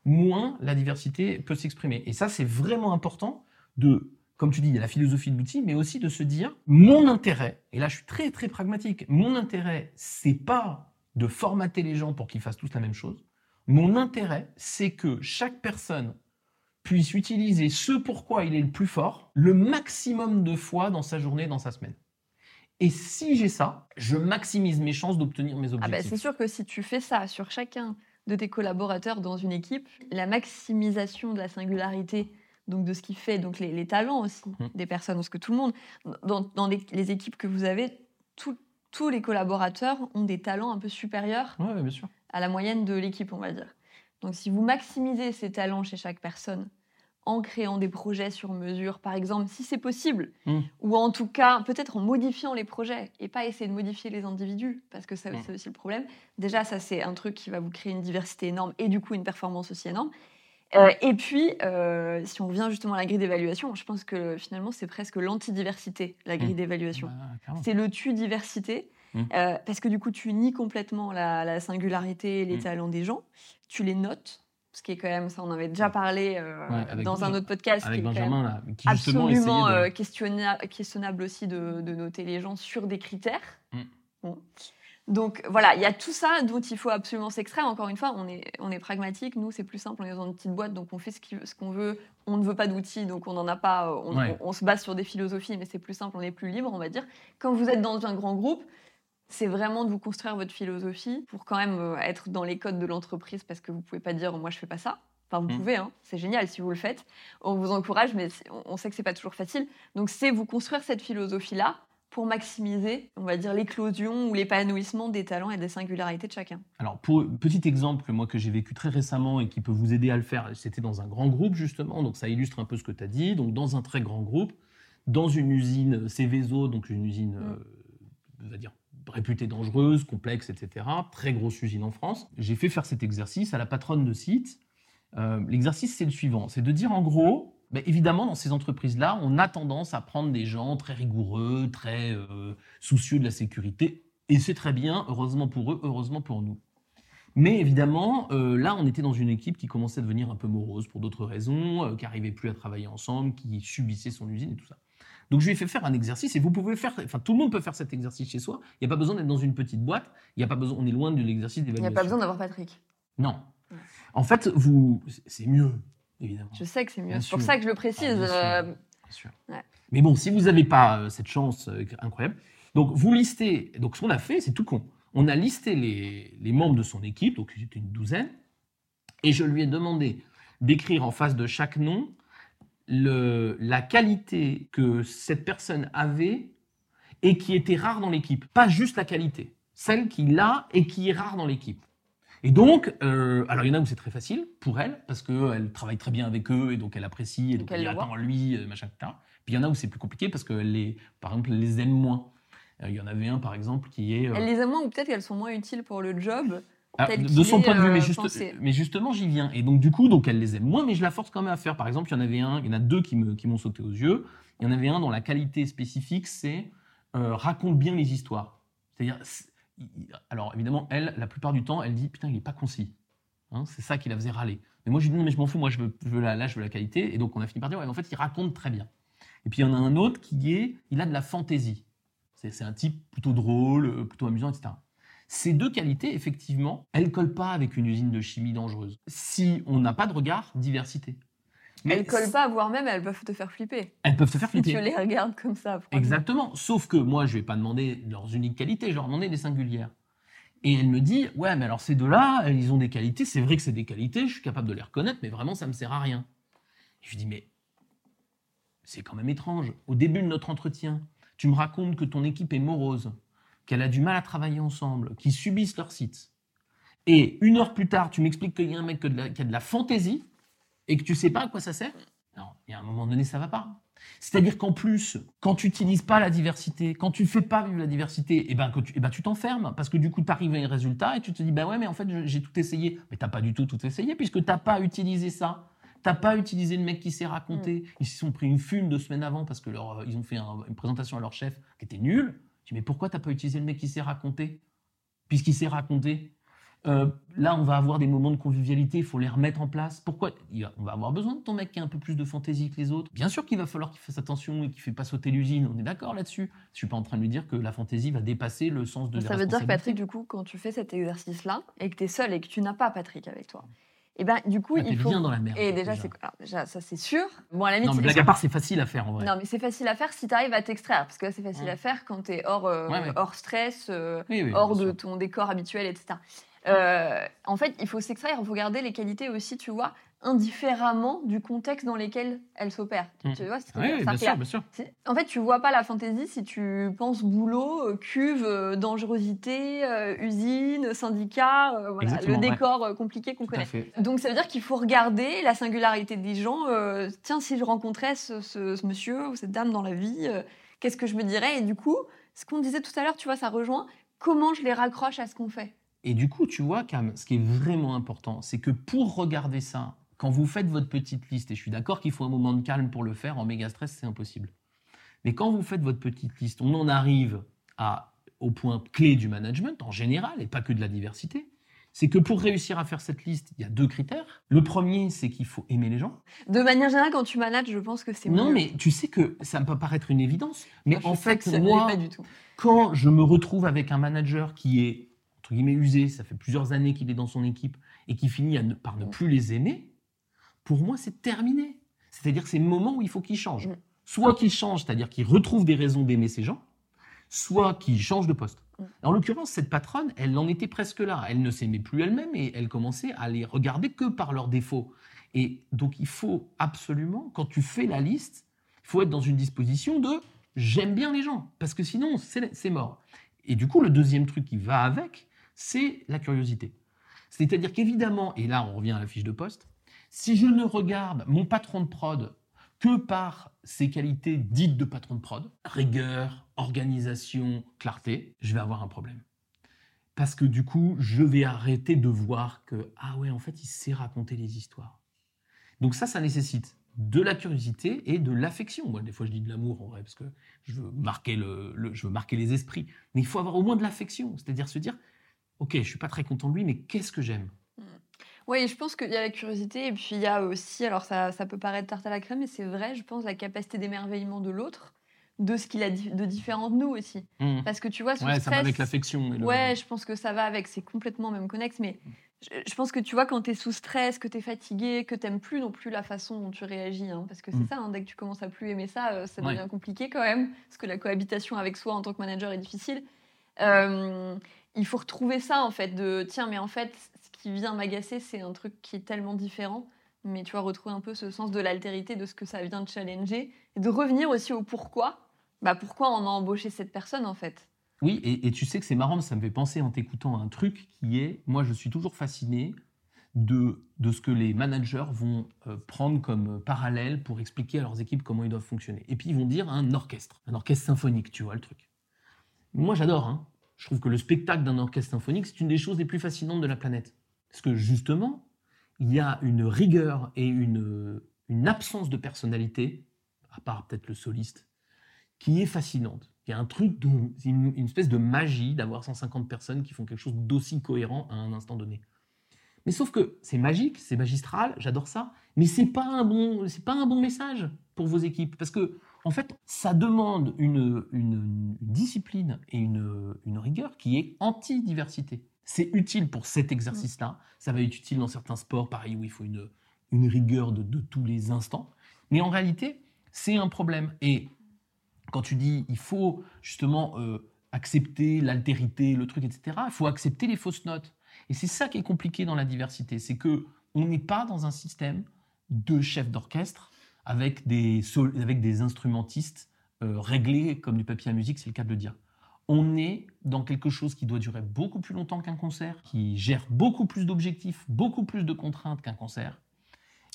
moins la diversité peut s'exprimer. Et ça, c'est vraiment important de, comme tu dis, il y a la philosophie de l'outil, mais aussi de se dire, mon intérêt, et là je suis très très pragmatique, mon intérêt, c'est pas de formater les gens pour qu'ils fassent tous la même chose. Mon intérêt, c'est que chaque personne puisse utiliser ce pourquoi il est le plus fort le maximum de fois dans sa journée, dans sa semaine. Et si j'ai ça, je maximise mes chances d'obtenir mes objectifs. Ah bah c'est sûr que si tu fais ça sur chacun de tes collaborateurs dans une équipe, la maximisation de la singularité, donc de ce qui fait, donc les, talents aussi mmh. des personnes, parce que tout le monde, dans, les, équipes que vous avez, tous les collaborateurs ont des talents un peu supérieurs bien sûr. à la moyenne de l'équipe, on va dire. Donc si vous maximisez ces talents chez chaque personne en créant des projets sur mesure, par exemple, si c'est possible, hmm. ou en tout cas peut-être en modifiant les projets et pas essayer de modifier les individus, parce que ça, hmm. c'est aussi le problème. Déjà, ça c'est un truc qui va vous créer une diversité énorme et du coup une performance aussi énorme. Euh, et puis, euh, si on revient justement à la grille d'évaluation, je pense que finalement c'est presque l'antidiversité, la grille hmm. d'évaluation. Bah, c'est le tu-diversité. Euh, parce que du coup, tu nies complètement la, singularité et les talents des gens, tu les notes, ce qui est quand même, ça on avait déjà parlé euh, dans un autre podcast. Avec Benjamin, là, qui absolument de... Euh, questionnable, aussi de, noter les gens sur des critères. Mm. Donc voilà, il y a tout ça dont il faut absolument s'extraire. Encore une fois, on est, on est pragmatique. Nous, c'est plus simple. On est dans une petite boîte, donc on fait ce qu'on veut. On ne veut pas d'outils, donc on n'en a pas. On, on, se base sur des philosophies, mais c'est plus simple. On est plus libre, on va dire. Quand vous êtes dans un grand groupe, c'est vraiment de vous construire votre philosophie pour quand même euh, être dans les codes de l'entreprise parce que vous pouvez pas dire moi je fais pas ça. Enfin, vous mmh. pouvez, hein. c'est génial si vous le faites. On vous encourage, mais on sait que c'est pas toujours facile. Donc, c'est vous construire cette philosophie-là pour maximiser, on va dire, l'éclosion ou l'épanouissement des talents et des singularités de chacun. Alors, pour petit exemple, moi que j'ai vécu très récemment et qui peut vous aider à le faire, c'était dans un grand groupe justement, donc ça illustre un peu ce que tu as dit. Donc, dans un très grand groupe, dans une usine Céveso, donc une usine, mmh. euh, on va dire, réputée dangereuse, complexe, etc. Très grosse usine en France. J'ai fait faire cet exercice à la patronne de site. Euh, l'exercice, c'est le suivant. C'est de dire en gros, ben, évidemment, dans ces entreprises-là, on a tendance à prendre des gens très rigoureux, très euh, soucieux de la sécurité. Et c'est très bien, heureusement pour eux, heureusement pour nous. Mais évidemment, euh, là, on était dans une équipe qui commençait à devenir un peu morose pour d'autres raisons, qui n'arrivait plus à travailler ensemble, qui subissait son usine et tout ça. Donc je lui ai fait faire un exercice et vous pouvez faire, enfin tout le monde peut faire cet exercice chez soi. Il n'y a pas besoin d'être dans une petite boîte. Il n'y a pas besoin, on est loin de l'exercice d'évaluation. Il n'y a pas besoin d'avoir Patrick. Non. En fait, vous, c'est mieux, évidemment. Je sais que c'est mieux. C'est pour ça que je le précise. Ah, bien sûr. Euh, Mais bon, si vous n'avez pas euh, cette chance euh, incroyable, donc vous listez. Donc ce qu'on a fait, c'est tout con. On a listé les, les membres de son équipe, donc c'était une douzaine, et je lui ai demandé d'écrire en face de chaque nom le, la qualité que cette personne avait et qui était rare dans l'équipe. Pas juste la qualité, celle qu'il a et qui est rare dans l'équipe. Et donc, euh, alors il y en a où c'est très facile pour elle, parce qu'elle travaille très bien avec eux et donc elle apprécie, et donc, elle attend lui, euh, machin, etc. Puis il y en a où c'est plus compliqué parce qu'elle les, par exemple, elle les aime moins. Euh, il y en avait un, par exemple, qui est... Elle les aime moins ou peut-être qu'elles sont moins utiles pour le job ah, de son point de vue, mais, euh, mais justement, j'y viens. Et donc, du coup, donc, elle les aime moins, mais je la force quand même à faire. Par exemple, il y en avait un, il y en a deux qui m'ont qui sauté aux yeux. Il y en avait un dont la qualité spécifique, c'est euh, raconte bien les histoires. C'est-à-dire, alors évidemment, elle, la plupart du temps, elle dit putain, il n'est pas concis. Hein, c'est ça qui la faisait râler. Mais moi, je lui dis non, mais je m'en fous, moi, je veux, je veux la, là, je veux la qualité. Et donc, on a fini par dire, ouais, en fait, il raconte très bien. Et puis, il y en a un autre qui est, il a de la fantaisie. C'est un type plutôt drôle, plutôt amusant, etc. Ces deux qualités, effectivement, elles ne collent pas avec une usine de chimie dangereuse. Si on n'a pas de regard, diversité. Mais elles collent pas, voire même elles peuvent te faire flipper. Elles peuvent te faire flipper. Si tu les regardes comme ça. Exactement. Sauf que moi, je vais pas demander leurs uniques qualités, je leur demander des singulières. Et elle me dit, ouais, mais alors ces deux-là, ils ont des qualités. C'est vrai que c'est des qualités, je suis capable de les reconnaître, mais vraiment, ça me sert à rien. je lui dis, mais c'est quand même étrange. Au début de notre entretien, tu me racontes que ton équipe est morose, qu'elle a du mal à travailler ensemble, qu'ils subissent leur site, et une heure plus tard, tu m'expliques qu'il y a un mec qui a de la fantaisie et que tu sais pas à quoi ça sert, non, il y a un moment donné, ça va pas. C'est-à-dire qu'en plus, quand tu n'utilises pas la diversité, quand tu fais pas vivre la diversité, eh ben, tu, eh ben, tu t'enfermes parce que du coup, tu arrives à un résultat et tu te dis, bah ouais, mais en fait, j'ai tout essayé. Mais t'as pas du tout tout essayé puisque tu n'as pas utilisé ça. T'as pas utilisé le mec qui s'est raconté. Mm. Ils se sont pris une fume deux semaines avant parce que leur, euh, ils ont fait une présentation à leur chef qui était nulle. Dis, mais pourquoi t'as pas utilisé le mec qui s'est raconté? Puisqu'il s'est raconté, euh, là, on va avoir des moments de convivialité, il faut les remettre en place. Pourquoi? On va avoir besoin de ton mec qui a un peu plus de fantaisie que les autres. Bien sûr qu'il va falloir qu'il fasse attention et qu'il ne fait pas sauter l'usine, on est d'accord là-dessus. Je suis pas en train de lui dire que la fantaisie va dépasser le sens de Ça veut dire, Patrick, du coup, quand tu fais cet exercice-là et que tu es seul et que tu n'as pas Patrick avec toi, et eh ben du coup, ah, il faut. Bien dans la merde. Et déjà, déjà. ça c'est sûr. Bon, à la limite. Non, mais blague à part, c'est facile à faire en vrai. Non, mais c'est facile à faire si tu arrives à t'extraire, parce que là, c'est facile à faire quand tu es hors, euh, hors stress, euh, hors de ton décor habituel, etc. Euh, en fait, il faut s'extraire, il faut garder les qualités aussi, tu vois, indifféremment du contexte dans lequel elle s'opère. Tu vois ce oui, bien sûr, bien sûr. En fait, tu vois pas la fantaisie si tu penses boulot, euh, cuve, euh, dangerosité, usine, syndicat, voilà, le décor compliqué qu'on connaît. Donc ça veut dire qu'il faut regarder la singularité des gens. tiens, si je rencontrais ce, ce, monsieur ou cette dame dans la vie, qu'est-ce que je me dirais? Et du coup, ce qu'on disait tout à l'heure, tu vois, ça rejoint comment je les raccroche à ce qu'on fait. Et du coup, tu vois, Cam, ce qui est vraiment important, c'est que pour regarder ça, quand vous faites votre petite liste, et je suis d'accord qu'il faut un moment de calme pour le faire, en méga stress, c'est impossible. Mais quand vous faites votre petite liste, on en arrive à, au point clé du management en général, et pas que de la diversité, c'est que pour réussir à faire cette liste, il y a deux critères. Le premier, c'est qu'il faut aimer les gens. De manière générale, quand tu manages, je pense que c'est Non, mais tu sais que ça peut paraître une évidence, mais en fait, moi, pas du tout. quand je me retrouve avec un manager qui est entre guillemets usé, ça fait plusieurs années qu'il est dans son équipe et qui finit par ne plus les aimer, pour moi c'est terminé. C'est-à-dire que c'est le moment où il faut qu'il change. Mm. Soit qu'il change, c'est-à-dire qu'il retrouve des raisons d'aimer ces gens, soit qu'il change de poste. Mm. En l'occurrence, cette patronne, elle en était presque là. Elle ne s'aimait plus elle-même et elle commençait à les regarder que par leurs défauts. Et donc il faut absolument, quand tu fais la liste, il faut être dans une disposition de j'aime bien les gens, parce que sinon c'est mort. Et du coup, le deuxième truc qui va avec, c'est la curiosité. C'est-à-dire qu'évidemment, et là on revient à la fiche de poste, si je ne regarde mon patron de prod que par ses qualités dites de patron de prod, rigueur, organisation, clarté, je vais avoir un problème. Parce que du coup, je vais arrêter de voir que, ah ouais, en fait, il sait raconter les histoires. Donc ça, ça nécessite de la curiosité et de l'affection. Moi, des fois, je dis de l'amour en vrai, parce que je veux marquer, le, je veux marquer les esprits. Mais il faut avoir au moins de l'affection, c'est-à-dire se dire, ok, je suis pas très content de lui, mais qu'est-ce que j'aime? Oui, je pense qu'il y a la curiosité et puis il y a aussi, alors ça, ça peut paraître tarte à la crème, mais c'est vrai, je pense, la capacité d'émerveillement de l'autre, de ce qu'il a de différent de nous aussi. Hmm. Parce que tu vois, sous ouais, ça va avec l'affection. Ouais, je pense que ça va avec, c'est complètement même connexe, mais je, pense que tu vois, quand tu es sous stress, que tu es fatigué, que tu plus non plus la façon dont tu réagis, hein, parce que c'est hmm. ça, hein, dès que tu commences à plus aimer ça, euh, ça devient compliqué quand même, parce que la cohabitation avec soi en tant que manager est difficile. Euh, il faut retrouver ça en fait de tiens mais en fait qui vient m'agacer c'est un truc qui est tellement différent mais tu vas retrouver un peu ce sens de l'altérité de ce que ça vient de challenger et de revenir aussi au pourquoi bah pourquoi on a embauché cette personne en fait? Oui et, tu sais que c'est marrant ça me fait penser en t'écoutant un truc qui est moi je suis toujours fasciné de, de ce que les managers vont euh, prendre comme parallèle pour expliquer à leurs équipes comment ils doivent fonctionner. Et puis ils vont dire un orchestre, un orchestre symphonique, tu vois le truc. Moi j'adore, hein. Je trouve que le spectacle d'un orchestre symphonique, c'est une des choses les plus fascinantes de la planète. Parce que justement, il y a une rigueur et une, absence de personnalité, à part peut-être le soliste, qui est fascinante. Il y a un truc, de, une, espèce de magie d'avoir 150 personnes qui font quelque chose d'aussi cohérent à un instant donné. Mais sauf que c'est magique, c'est magistral, j'adore ça, mais c'est pas bon, pas un bon message pour vos équipes parce que en fait, ça demande une, discipline et une, rigueur qui est anti-diversité. C'est utile pour cet exercice-là. Ça va être utile dans certains sports, pareil, où il faut une, rigueur de, tous les instants. Mais en réalité, c'est un problème. Et quand tu dis il faut justement euh, accepter l'altérité, le truc, etc., il faut accepter les fausses notes. Et c'est ça qui est compliqué dans la diversité, c'est que on n'est pas dans un système de chef d'orchestre avec des, avec des instrumentistes euh, réglé comme du papier à musique, c'est le cas de le dire. On est dans quelque chose qui doit durer beaucoup plus longtemps qu'un concert, qui gère beaucoup plus d'objectifs, beaucoup plus de contraintes qu'un concert.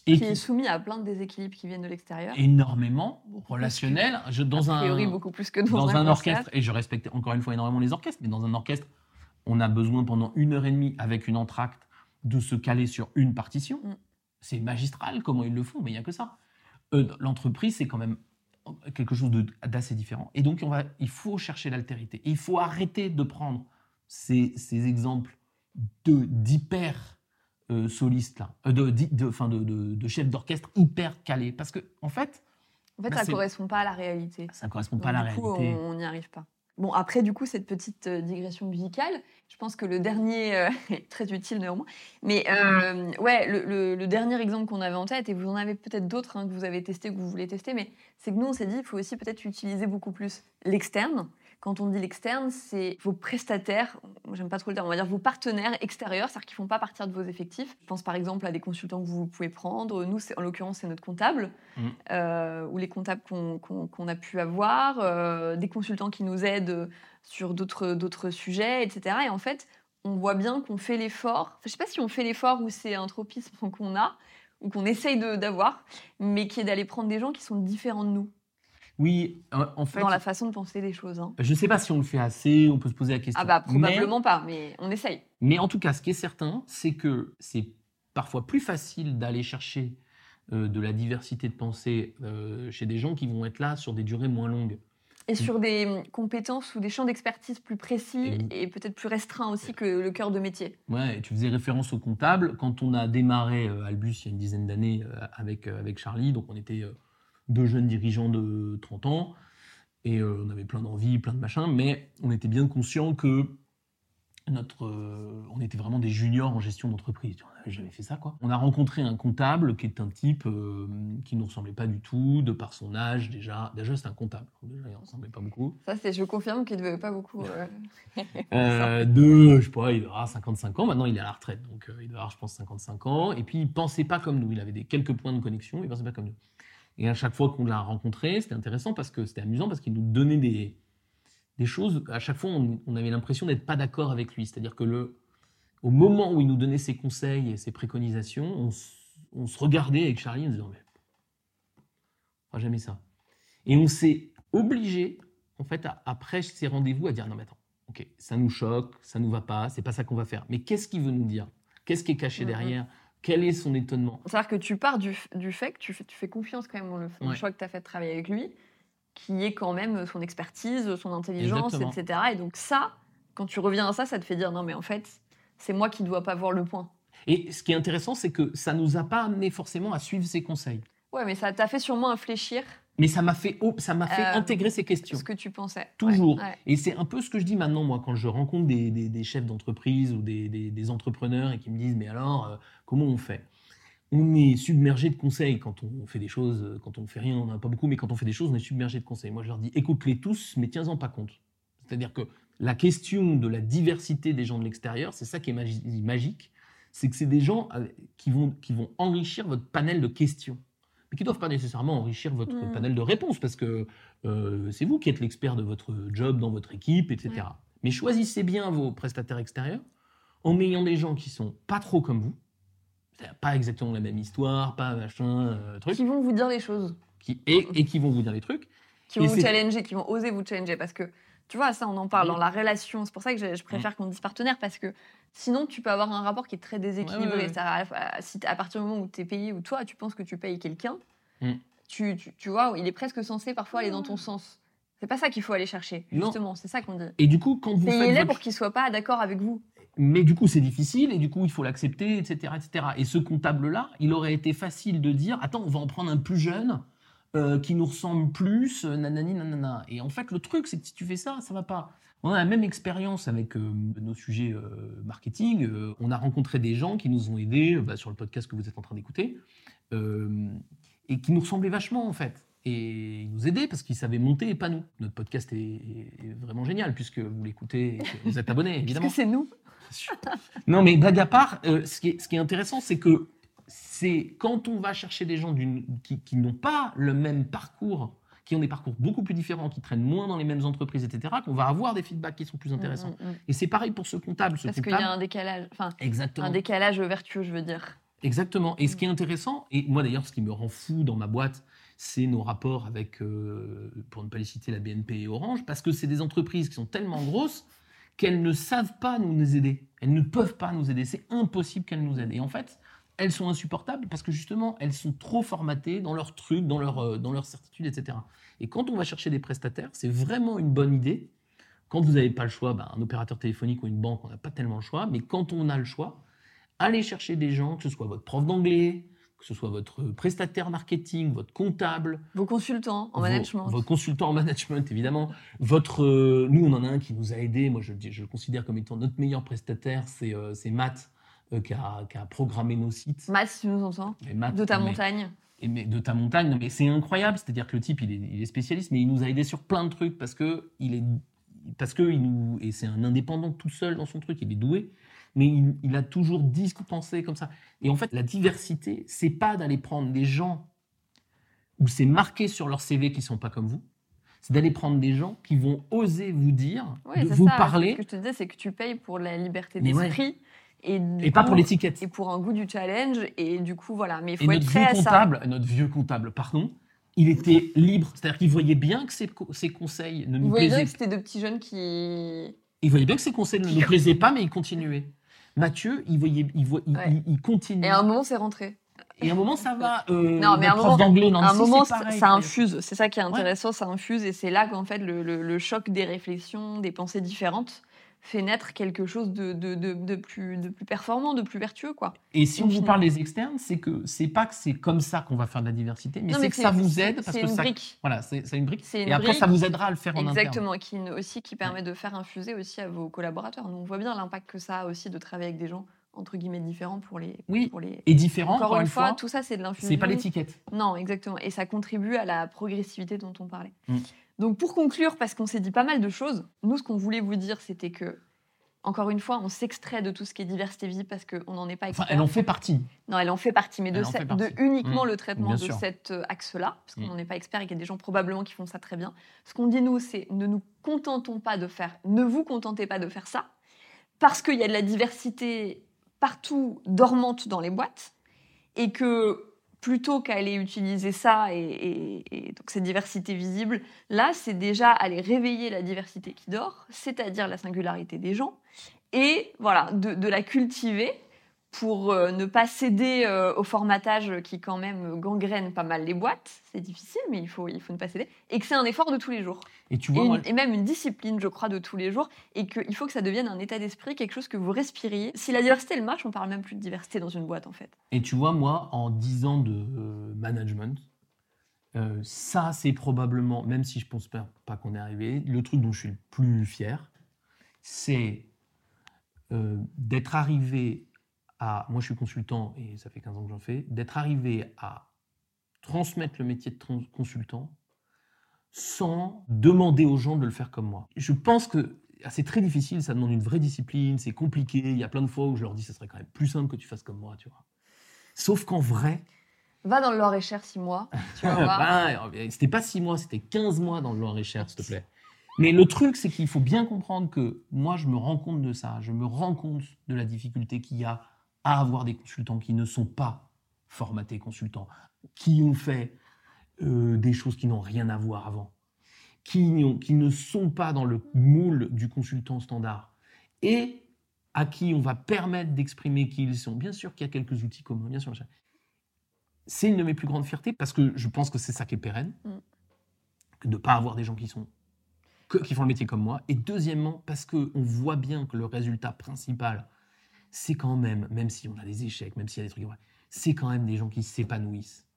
Et qui, est soumis à plein de déséquilibres qui viennent de l'extérieur. Énormément, relationnel. Je, dans a priori, beaucoup plus que dans, dans un, orchestre, et je respecte encore une fois énormément les orchestres, mais dans un orchestre, on a besoin pendant une heure et demie avec une entracte de se caler sur une partition. Mm. C'est magistral comment ils le font, mais il n'y a que ça. Euh, l'entreprise, c'est quand même quelque chose d'assez différent. Et donc, on va, il faut chercher l'altérité. Il faut arrêter de prendre ces, ces exemples d'hyper euh, solistes, là, euh, de, de, de, de, chefs d'orchestre hyper calés. Parce que, en fait. En fait, bah, ça ne correspond pas à la réalité. Ça ne correspond pas à la réalité. on n'y arrive pas. Bon, après, du coup, cette petite euh, digression musicale, je pense que le dernier est très utile néanmoins. Mais ouais, le, dernier exemple qu'on avait en tête, et vous en avez peut-être d'autres hein, que vous avez testé, que vous voulez tester, mais c'est que nous, on s'est dit, il faut aussi peut-être utiliser beaucoup plus l'externe. Quand on dit l'externe, c'est vos prestataires, j'aime pas trop le terme, on va dire vos partenaires extérieurs, c'est-à-dire qui font pas partir de vos effectifs. Je pense par exemple à des consultants que vous pouvez prendre. Nous, en l'occurrence, c'est notre comptable, mmh. euh, ou les comptables qu'on a pu avoir, euh, des consultants qui nous aident sur d'autres sujets, etc. Et en fait, on voit bien qu'on fait l'effort. Je sais pas si on fait l'effort ou c'est un tropisme qu'on a, ou qu'on essaye d'avoir, mais qui est d'aller prendre des gens qui sont différents de nous. Oui, en fait. Dans la façon de penser les choses. Hein. Je ne sais pas si on le fait assez, on peut se poser la question. Ah bah probablement pas, mais on essaye. Mais en tout cas, ce qui est certain, c'est que c'est parfois plus facile d'aller chercher euh, de la diversité de pensée euh, chez des gens qui vont être là sur des durées moins longues. Et sur des hum, compétences ou des champs d'expertise plus précis et, peut-être plus restreints aussi que le cœur de métier. Ouais, tu faisais référence au comptable. Quand on a démarré euh, Albus il y a une dizaine d'années avec, avec Charlie, donc on était deux jeunes dirigeants de 30 ans, et euh, on avait plein d'envie, plein de machins, mais on était bien conscient que notre, euh, on était vraiment des juniors en gestion d'entreprise. On n'avait jamais fait ça, quoi. On a rencontré un comptable qui est un type euh, qui ne nous ressemblait pas du tout, de par son âge déjà. Déjà, c'est un comptable. Déjà, il ne ressemblait pas beaucoup. Ça, c'est, je confirme qu'il ne devait pas beaucoup. de, je sais pas, il aura 55 ans. Maintenant, il est à la retraite, donc il doit avoir, je pense, 55 ans. Et puis, il pensait pas comme nous. Il avait des quelques points de connexion. Il pensait pas comme nous. Et à chaque fois qu'on l'a rencontré, c'était intéressant parce que c'était amusant parce qu'il nous donnait des, des choses. À chaque fois, on, avait l'impression d'être pas d'accord avec lui. C'est-à-dire que le, au moment où il nous donnait ses conseils et ses préconisations, on, se regardait avec Charlie en disant mais on fera jamais ça. Et on s'est obligé, en fait, après ces rendez-vous, à dire non mais attends, ok, ça nous choque, ça nous va pas, c'est pas ça qu'on va faire. Mais qu'est-ce qu'il veut nous dire? Qu'est-ce qui est caché derrière? Quel est son étonnement C'est-à-dire que tu pars du, fait que tu fais, tu fais confiance quand même dans le, choix que tu as fait de travailler avec lui, qui est quand même son expertise, son intelligence, etc. Et donc ça, quand tu reviens à ça, ça te fait dire non mais en fait, c'est moi qui ne dois pas voir le point. Et ce qui est intéressant, c'est que ça nous a pas amené forcément à suivre ses conseils. Ouais, mais ça t'a fait sûrement infléchir mais ça m'a fait, ça m'a fait euh, intégrer ces questions. Ce que tu pensais. Toujours. Et c'est un peu ce que je dis maintenant, moi, quand je rencontre des, des, chefs d'entreprise ou des, des, entrepreneurs et qui me disent, mais alors, euh, comment on fait? On est submergé de conseils quand on fait des choses, quand on ne fait rien, on n'en a pas beaucoup, mais quand on fait des choses, on est submergé de conseils. Moi, je leur dis, écoute-les tous, mais tiens-en pas compte. C'est-à-dire que la question de la diversité des gens de l'extérieur, c'est ça qui est magique, c'est que c'est des gens euh, qui vont, qui vont enrichir votre panel de questions mais qui ne doivent pas nécessairement enrichir votre mmh. panel de réponses, parce que euh, c'est vous qui êtes l'expert de votre job dans votre équipe, etc. Mais choisissez bien vos prestataires extérieurs en ayant des gens qui sont pas trop comme vous, pas exactement la même histoire, pas machin, euh, truc. Qui vont vous dire les choses. Qui, et, et, qui vont vous dire les trucs. Qui vont vous challenger, qui vont oser vous challenger, parce que tu vois, ça, on en parle dans la relation. C'est pour ça que je, préfère qu'on dise partenaire, parce que sinon, tu peux avoir un rapport qui est très déséquilibré. À, à, partir du moment où tu es payé, ou toi, tu penses que tu payes quelqu'un, mm. tu, tu, vois, il est presque censé parfois aller dans ton sens. C'est pas ça qu'il faut aller chercher, justement. C'est ça qu'on dit. Et du coup, quand vous Payez-les votre... pour qu'ils soient pas d'accord avec vous. Mais du coup, c'est difficile et du coup, il faut l'accepter, etc., etc. Et ce comptable-là, il aurait été facile de dire Attends, on va en prendre un plus jeune euh, qui nous ressemble plus, euh, nanani, nanana. Et en fait, le truc, c'est que si tu fais ça, ça va pas. On a la même expérience avec euh, nos sujets marketing. on a rencontré des gens qui nous ont aidés bah, sur le podcast que vous êtes en train d'écouter et qui nous ressemblaient vachement en fait. Et ils nous aidaient parce qu'ils savaient monter et pas nous. Notre podcast est, vraiment génial puisque vous l'écoutez et que vous êtes abonné, évidemment. Parce que c'est nous. non, mais blague à part, ce, qui est, ce qui est intéressant, c'est que c'est quand on va chercher des gens qui, n'ont pas le même parcours, qui ont des parcours beaucoup plus différents, qui traînent moins dans les mêmes entreprises, etc., qu'on va avoir des feedbacks qui sont plus intéressants. Mm, mm, mm. Et c'est pareil pour ce comptable. Ce Parce qu'il y a un décalage, enfin, Exactement. un décalage vertueux, je veux dire. Exactement. Et ce Mm. qui est intéressant, et moi d'ailleurs, ce qui me rend fou dans ma boîte, c'est nos rapports avec, euh, pour ne pas les citer, la BNP et Orange, parce que c'est des entreprises qui sont tellement grosses qu'elles ne savent pas nous aider. Elles ne peuvent pas nous aider. C'est impossible qu'elles nous aident. Et en fait, elles sont insupportables parce que justement, elles sont trop formatées dans leurs trucs, dans leurs euh, dans leurs certitudes, etc. Et quand on va chercher des prestataires, c'est vraiment une bonne idée. Quand vous n'avez pas le choix, ben, un opérateur téléphonique ou une banque, on n'a pas tellement le choix. Mais quand on a le choix, allez chercher des gens, que ce soit votre prof d'anglais, que ce soit votre prestataire marketing, votre comptable, Vos consultants en vos- management. votre consultant en management, évidemment. Votre, euh, nous, on en a un qui nous a aidés. Moi, je, je le considère comme étant notre meilleur prestataire. C'est euh, Matt qui, a, qui a programmé nos sites. Matt, si tu nous entends, Matt, de ta mais- montagne. et mais de ta montagne, non, mais c'est incroyable. C'est-à-dire que le type, il est, il est spécialiste, mais il nous a aidés sur plein de trucs parce que il est, parce que il nous, et c'est un indépendant tout seul dans son truc. Il est doué, mais il, il a toujours dispensé comme ça. Et en fait, la diversité, c'est pas d'aller prendre des gens où c'est marqué sur leur CV qu'ils sont pas comme vous. C'est d'aller prendre des gens qui vont oser vous dire, de vous ça. parler, Ce que je te disais, c'est que tu payes pour la liberté ouais. Et, pas pour l'étiquette. Et pour un goût du challenge. Et du coup, voilà. Mais il Et faut être prêt à ça. comptable, notre vieux comptable, pardon, il était libre. C'est-à-dire qu'il voyait bien que ses, co- ses conseils ne nous voyez bien plaisaient que c'était deux petits jeunes qui. Il voyait bien que ses conseils ne nous plaisaient pas, mais il continuait. Mathieu, il voyait, il, voit, il, Ouais. il- il continue. Et à un moment, c'est rentré. Et à un moment, ça va. Euh, Non, mais à un moment- d'anglais, un moment, pareil, ça infuse. C'est ça qui est intéressant, ça infuse. Et c'est là qu'en fait, le, le- le choc des réflexions, des pensées différentes fait naître quelque chose de, de, de, de plus, de plus performant, de plus vertueux. quoi. Et si on vous parle des externes, c'est que c'est pas que c'est comme ça qu'on va faire de la diversité, mais c'est que ça vous aide parce C'est que une ça. brique. Voilà, c'est une brique. Une Et après, ça vous aidera à le faire en interne. Exactement, qui ne- aussi qui permet de faire infuser aussi à vos collaborateurs. Nous, on voit bien l'impact que ça a aussi de travailler avec des gens entre guillemets différents pour les. Oui. Pour les... Et différent, Encore, encore, une fois, fois, tout ça c'est de l'infusion. c'est pas l'étiquette. Non, exactement. Et ça contribue à la progressivité dont on parlait. Mm. Donc pour conclure, parce qu'on s'est dit pas mal de choses, nous ce qu'on voulait vous dire c'était que, encore une fois, on s'extrait de tout ce qui est diversité visible parce qu'on n'en est pas Enfin, expert. elle en fait partie. Non, elle en fait partie, mais de, ce- de uniquement Mm. le traitement de sûr. cet euh, axe-là, parce qu'on Mm. n'en est pas expert et qu'il y a des gens probablement qui font ça très bien. Ce qu'on dit nous, c'est ne nous contentons pas de faire, ne vous contentez pas de faire ça, parce qu'il y a de la diversité partout dormante dans les boîtes, et que plutôt qu'aller utiliser ça et, donc cette diversité visible, là, c'est déjà aller réveiller la diversité qui dort, c'est-à-dire la singularité des gens, et voilà, de la cultiver pour euh, ne pas céder euh, au formatage qui quand même gangrène pas mal les boîtes. C'est difficile, mais il faut, il faut ne pas céder. Et que c'est un effort de tous les jours. Et tu vois, moi, et même une discipline, je crois, de tous les jours. Et qu'il faut que ça devienne un état d'esprit, quelque chose que vous respiriez. Si la diversité, elle marche, on parle même plus de diversité dans une boîte, en fait. Et tu vois, moi, en 10 ans de euh, management, euh, ça, c'est probablement, même si je pense pas, pas qu'on est arrivé, le truc dont je suis le plus fier, c'est euh, d'être arrivé à. Moi, je suis consultant et ça fait 15 ans que j'en fais, d'être arrivé à transmettre le métier de trans- consultant sans demander aux gens de le faire comme moi. Je pense que ah, c'est très difficile, ça demande une vraie discipline, c'est compliqué. Il y a plein de fois où je leur dis, ça serait quand même plus simple que tu fasses comme moi, tu vois. Sauf qu'en vrai, Va dans le Loir-et-Cher six mois, tu vas voir. bah, c'était pas 6 mois, c'était 15 mois dans le Loir-et-Cher, s'il te plaît. Mais le truc, c'est qu'il faut bien comprendre que moi, je me rends compte de ça. Je me rends compte de la difficulté qu'il y a à avoir des consultants qui ne sont pas formatés consultants, qui ont fait euh, des choses qui n'ont rien à voir avant, qui, n'ont- qui ne sont pas dans le moule du consultant standard et à qui on va permettre d'exprimer qui ils sont. Bien sûr qu'il y a quelques outils communs, bien sûr. C'est une de mes plus grandes fiertés parce que je pense que c'est ça qui est pérenne, Mm. que de ne pas avoir des gens qui sont que- qui font le métier comme moi. Et deuxièmement, parce qu'on voit bien que le résultat principal, c'est quand même, même si on a des échecs, même s'il y a des trucs, c'est quand même des gens qui s'épanouissent.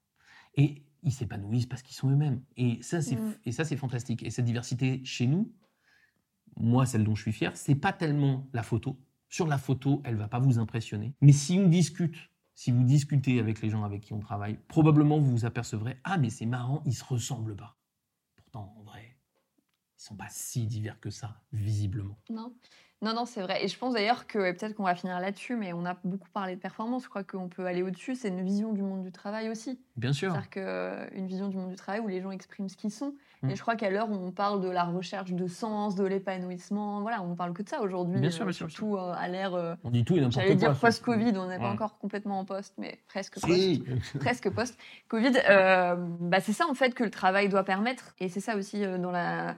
Et ils s'épanouissent parce qu'ils sont eux-mêmes. Et ça, c'est Mm. et ça, c'est fantastique. Et cette diversité chez nous, moi, celle dont je suis fier, c'est pas tellement la photo. Sur la photo, elle va pas vous impressionner. Mais si on discute, si vous discutez avec les gens avec qui on travaille, probablement vous vous apercevrez ah mais c'est marrant, ils se ressemblent pas. Pourtant, en vrai, ils sont pas si divers que ça, visiblement. Non. Non, non, c'est vrai. Et je pense d'ailleurs que, peut-être qu'on va finir là-dessus, mais on a beaucoup parlé de performance. Je crois qu'on peut aller au-dessus. C'est une vision du monde du travail aussi. Bien sûr. C'est-à-dire qu'une vision du monde du travail où les gens expriment ce qu'ils sont. Mm. Et je crois qu'à l'heure où on parle de la recherche de sens, de l'épanouissement, voilà, on parle que de ça aujourd'hui. Bien sûr, euh, bien sûr, bien Surtout euh, à l'ère, euh, On dit tout et n'importe quoi. j'allais dire post-Covid, on n'est pas encore complètement en post, mais presque post Si. presque post-Covid, euh, bah c'est ça en fait que le travail doit permettre. Et c'est ça aussi euh, dans la, euh,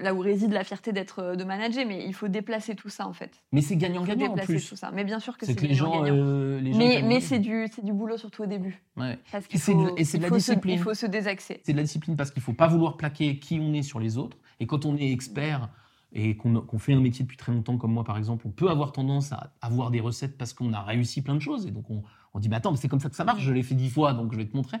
là où réside la fierté d'être euh, de manager. Mais il faut déplacer tout ça en fait. Mais c'est gagnant-gagnant en plus. tout ça. Mais bien sûr que C'est c'est que les gens. gagnant-gagnant. euh, mais mais c'est du, c'est du boulot surtout au début. Ouais. Parce et c'est de il la faut se- discipline. il faut se désaxer. C'est de la discipline parce qu'il faut pas vouloir plaquer qui on est sur les autres. Et quand on est expert et qu'on fait un métier depuis très longtemps, comme moi par exemple, on peut avoir tendance à avoir des recettes parce qu'on a réussi plein de choses. Et donc on, on dit, bah attends, mais c'est comme ça que ça marche, je l'ai fait dix fois, donc je vais te montrer.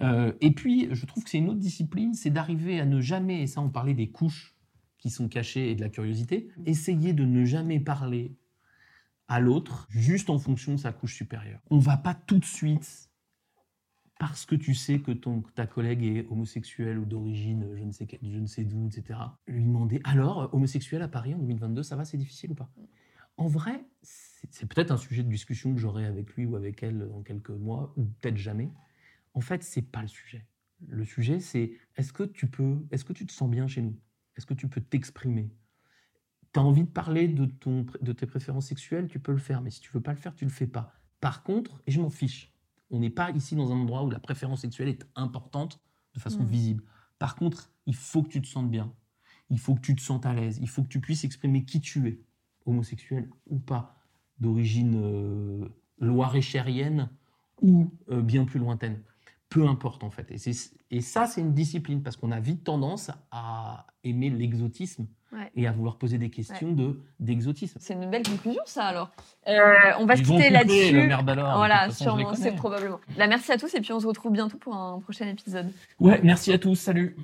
Euh, et puis, je trouve que c'est une autre discipline, c'est d'arriver à ne jamais, et ça on parlait des couches qui sont cachées et de la curiosité, essayer de ne jamais parler à l'autre juste en fonction de sa couche supérieure. On va pas tout de suite parce que tu sais que ton, ta collègue est homosexuelle ou d'origine, je ne sais, je ne sais d'où, etc., lui demander alors, euh, homosexuel à Paris en 2022, ça va, c'est difficile ou pas? En vrai, c'est peut-être un sujet de discussion que j'aurai avec lui ou avec elle dans quelques mois, ou peut-être jamais. En fait, c'est pas le sujet. Le sujet, c'est est-ce que tu peux, est-ce que tu te sens bien chez nous? Est-ce que tu peux t'exprimer? Tu as envie de parler de, ton, de tes préférences sexuelles, tu peux le faire, mais si tu veux pas le faire, tu le fais pas. Par contre, et je m'en fiche, on n'est pas ici dans un endroit où la préférence sexuelle est importante de façon Mm. visible. Par contre, il faut que tu te sentes bien. Il faut que tu te sentes à l'aise. Il faut que tu puisses exprimer qui tu es, homosexuel ou pas, d'origine euh, loiréchérienne ou euh, bien plus lointaine. Peu importe en fait. Et, ça, c'est une discipline parce qu'on a vite tendance à aimer l'exotisme Ouais. et à vouloir poser des questions de d'exotisme. C'est une belle conclusion ça alors. Euh, on va se Ils quitter là-dessus. merde alors, de Voilà, façon, sûrement, c'est probablement. Là, merci à tous et puis on se retrouve bientôt pour un prochain épisode. Ouais, merci à tous. Salut.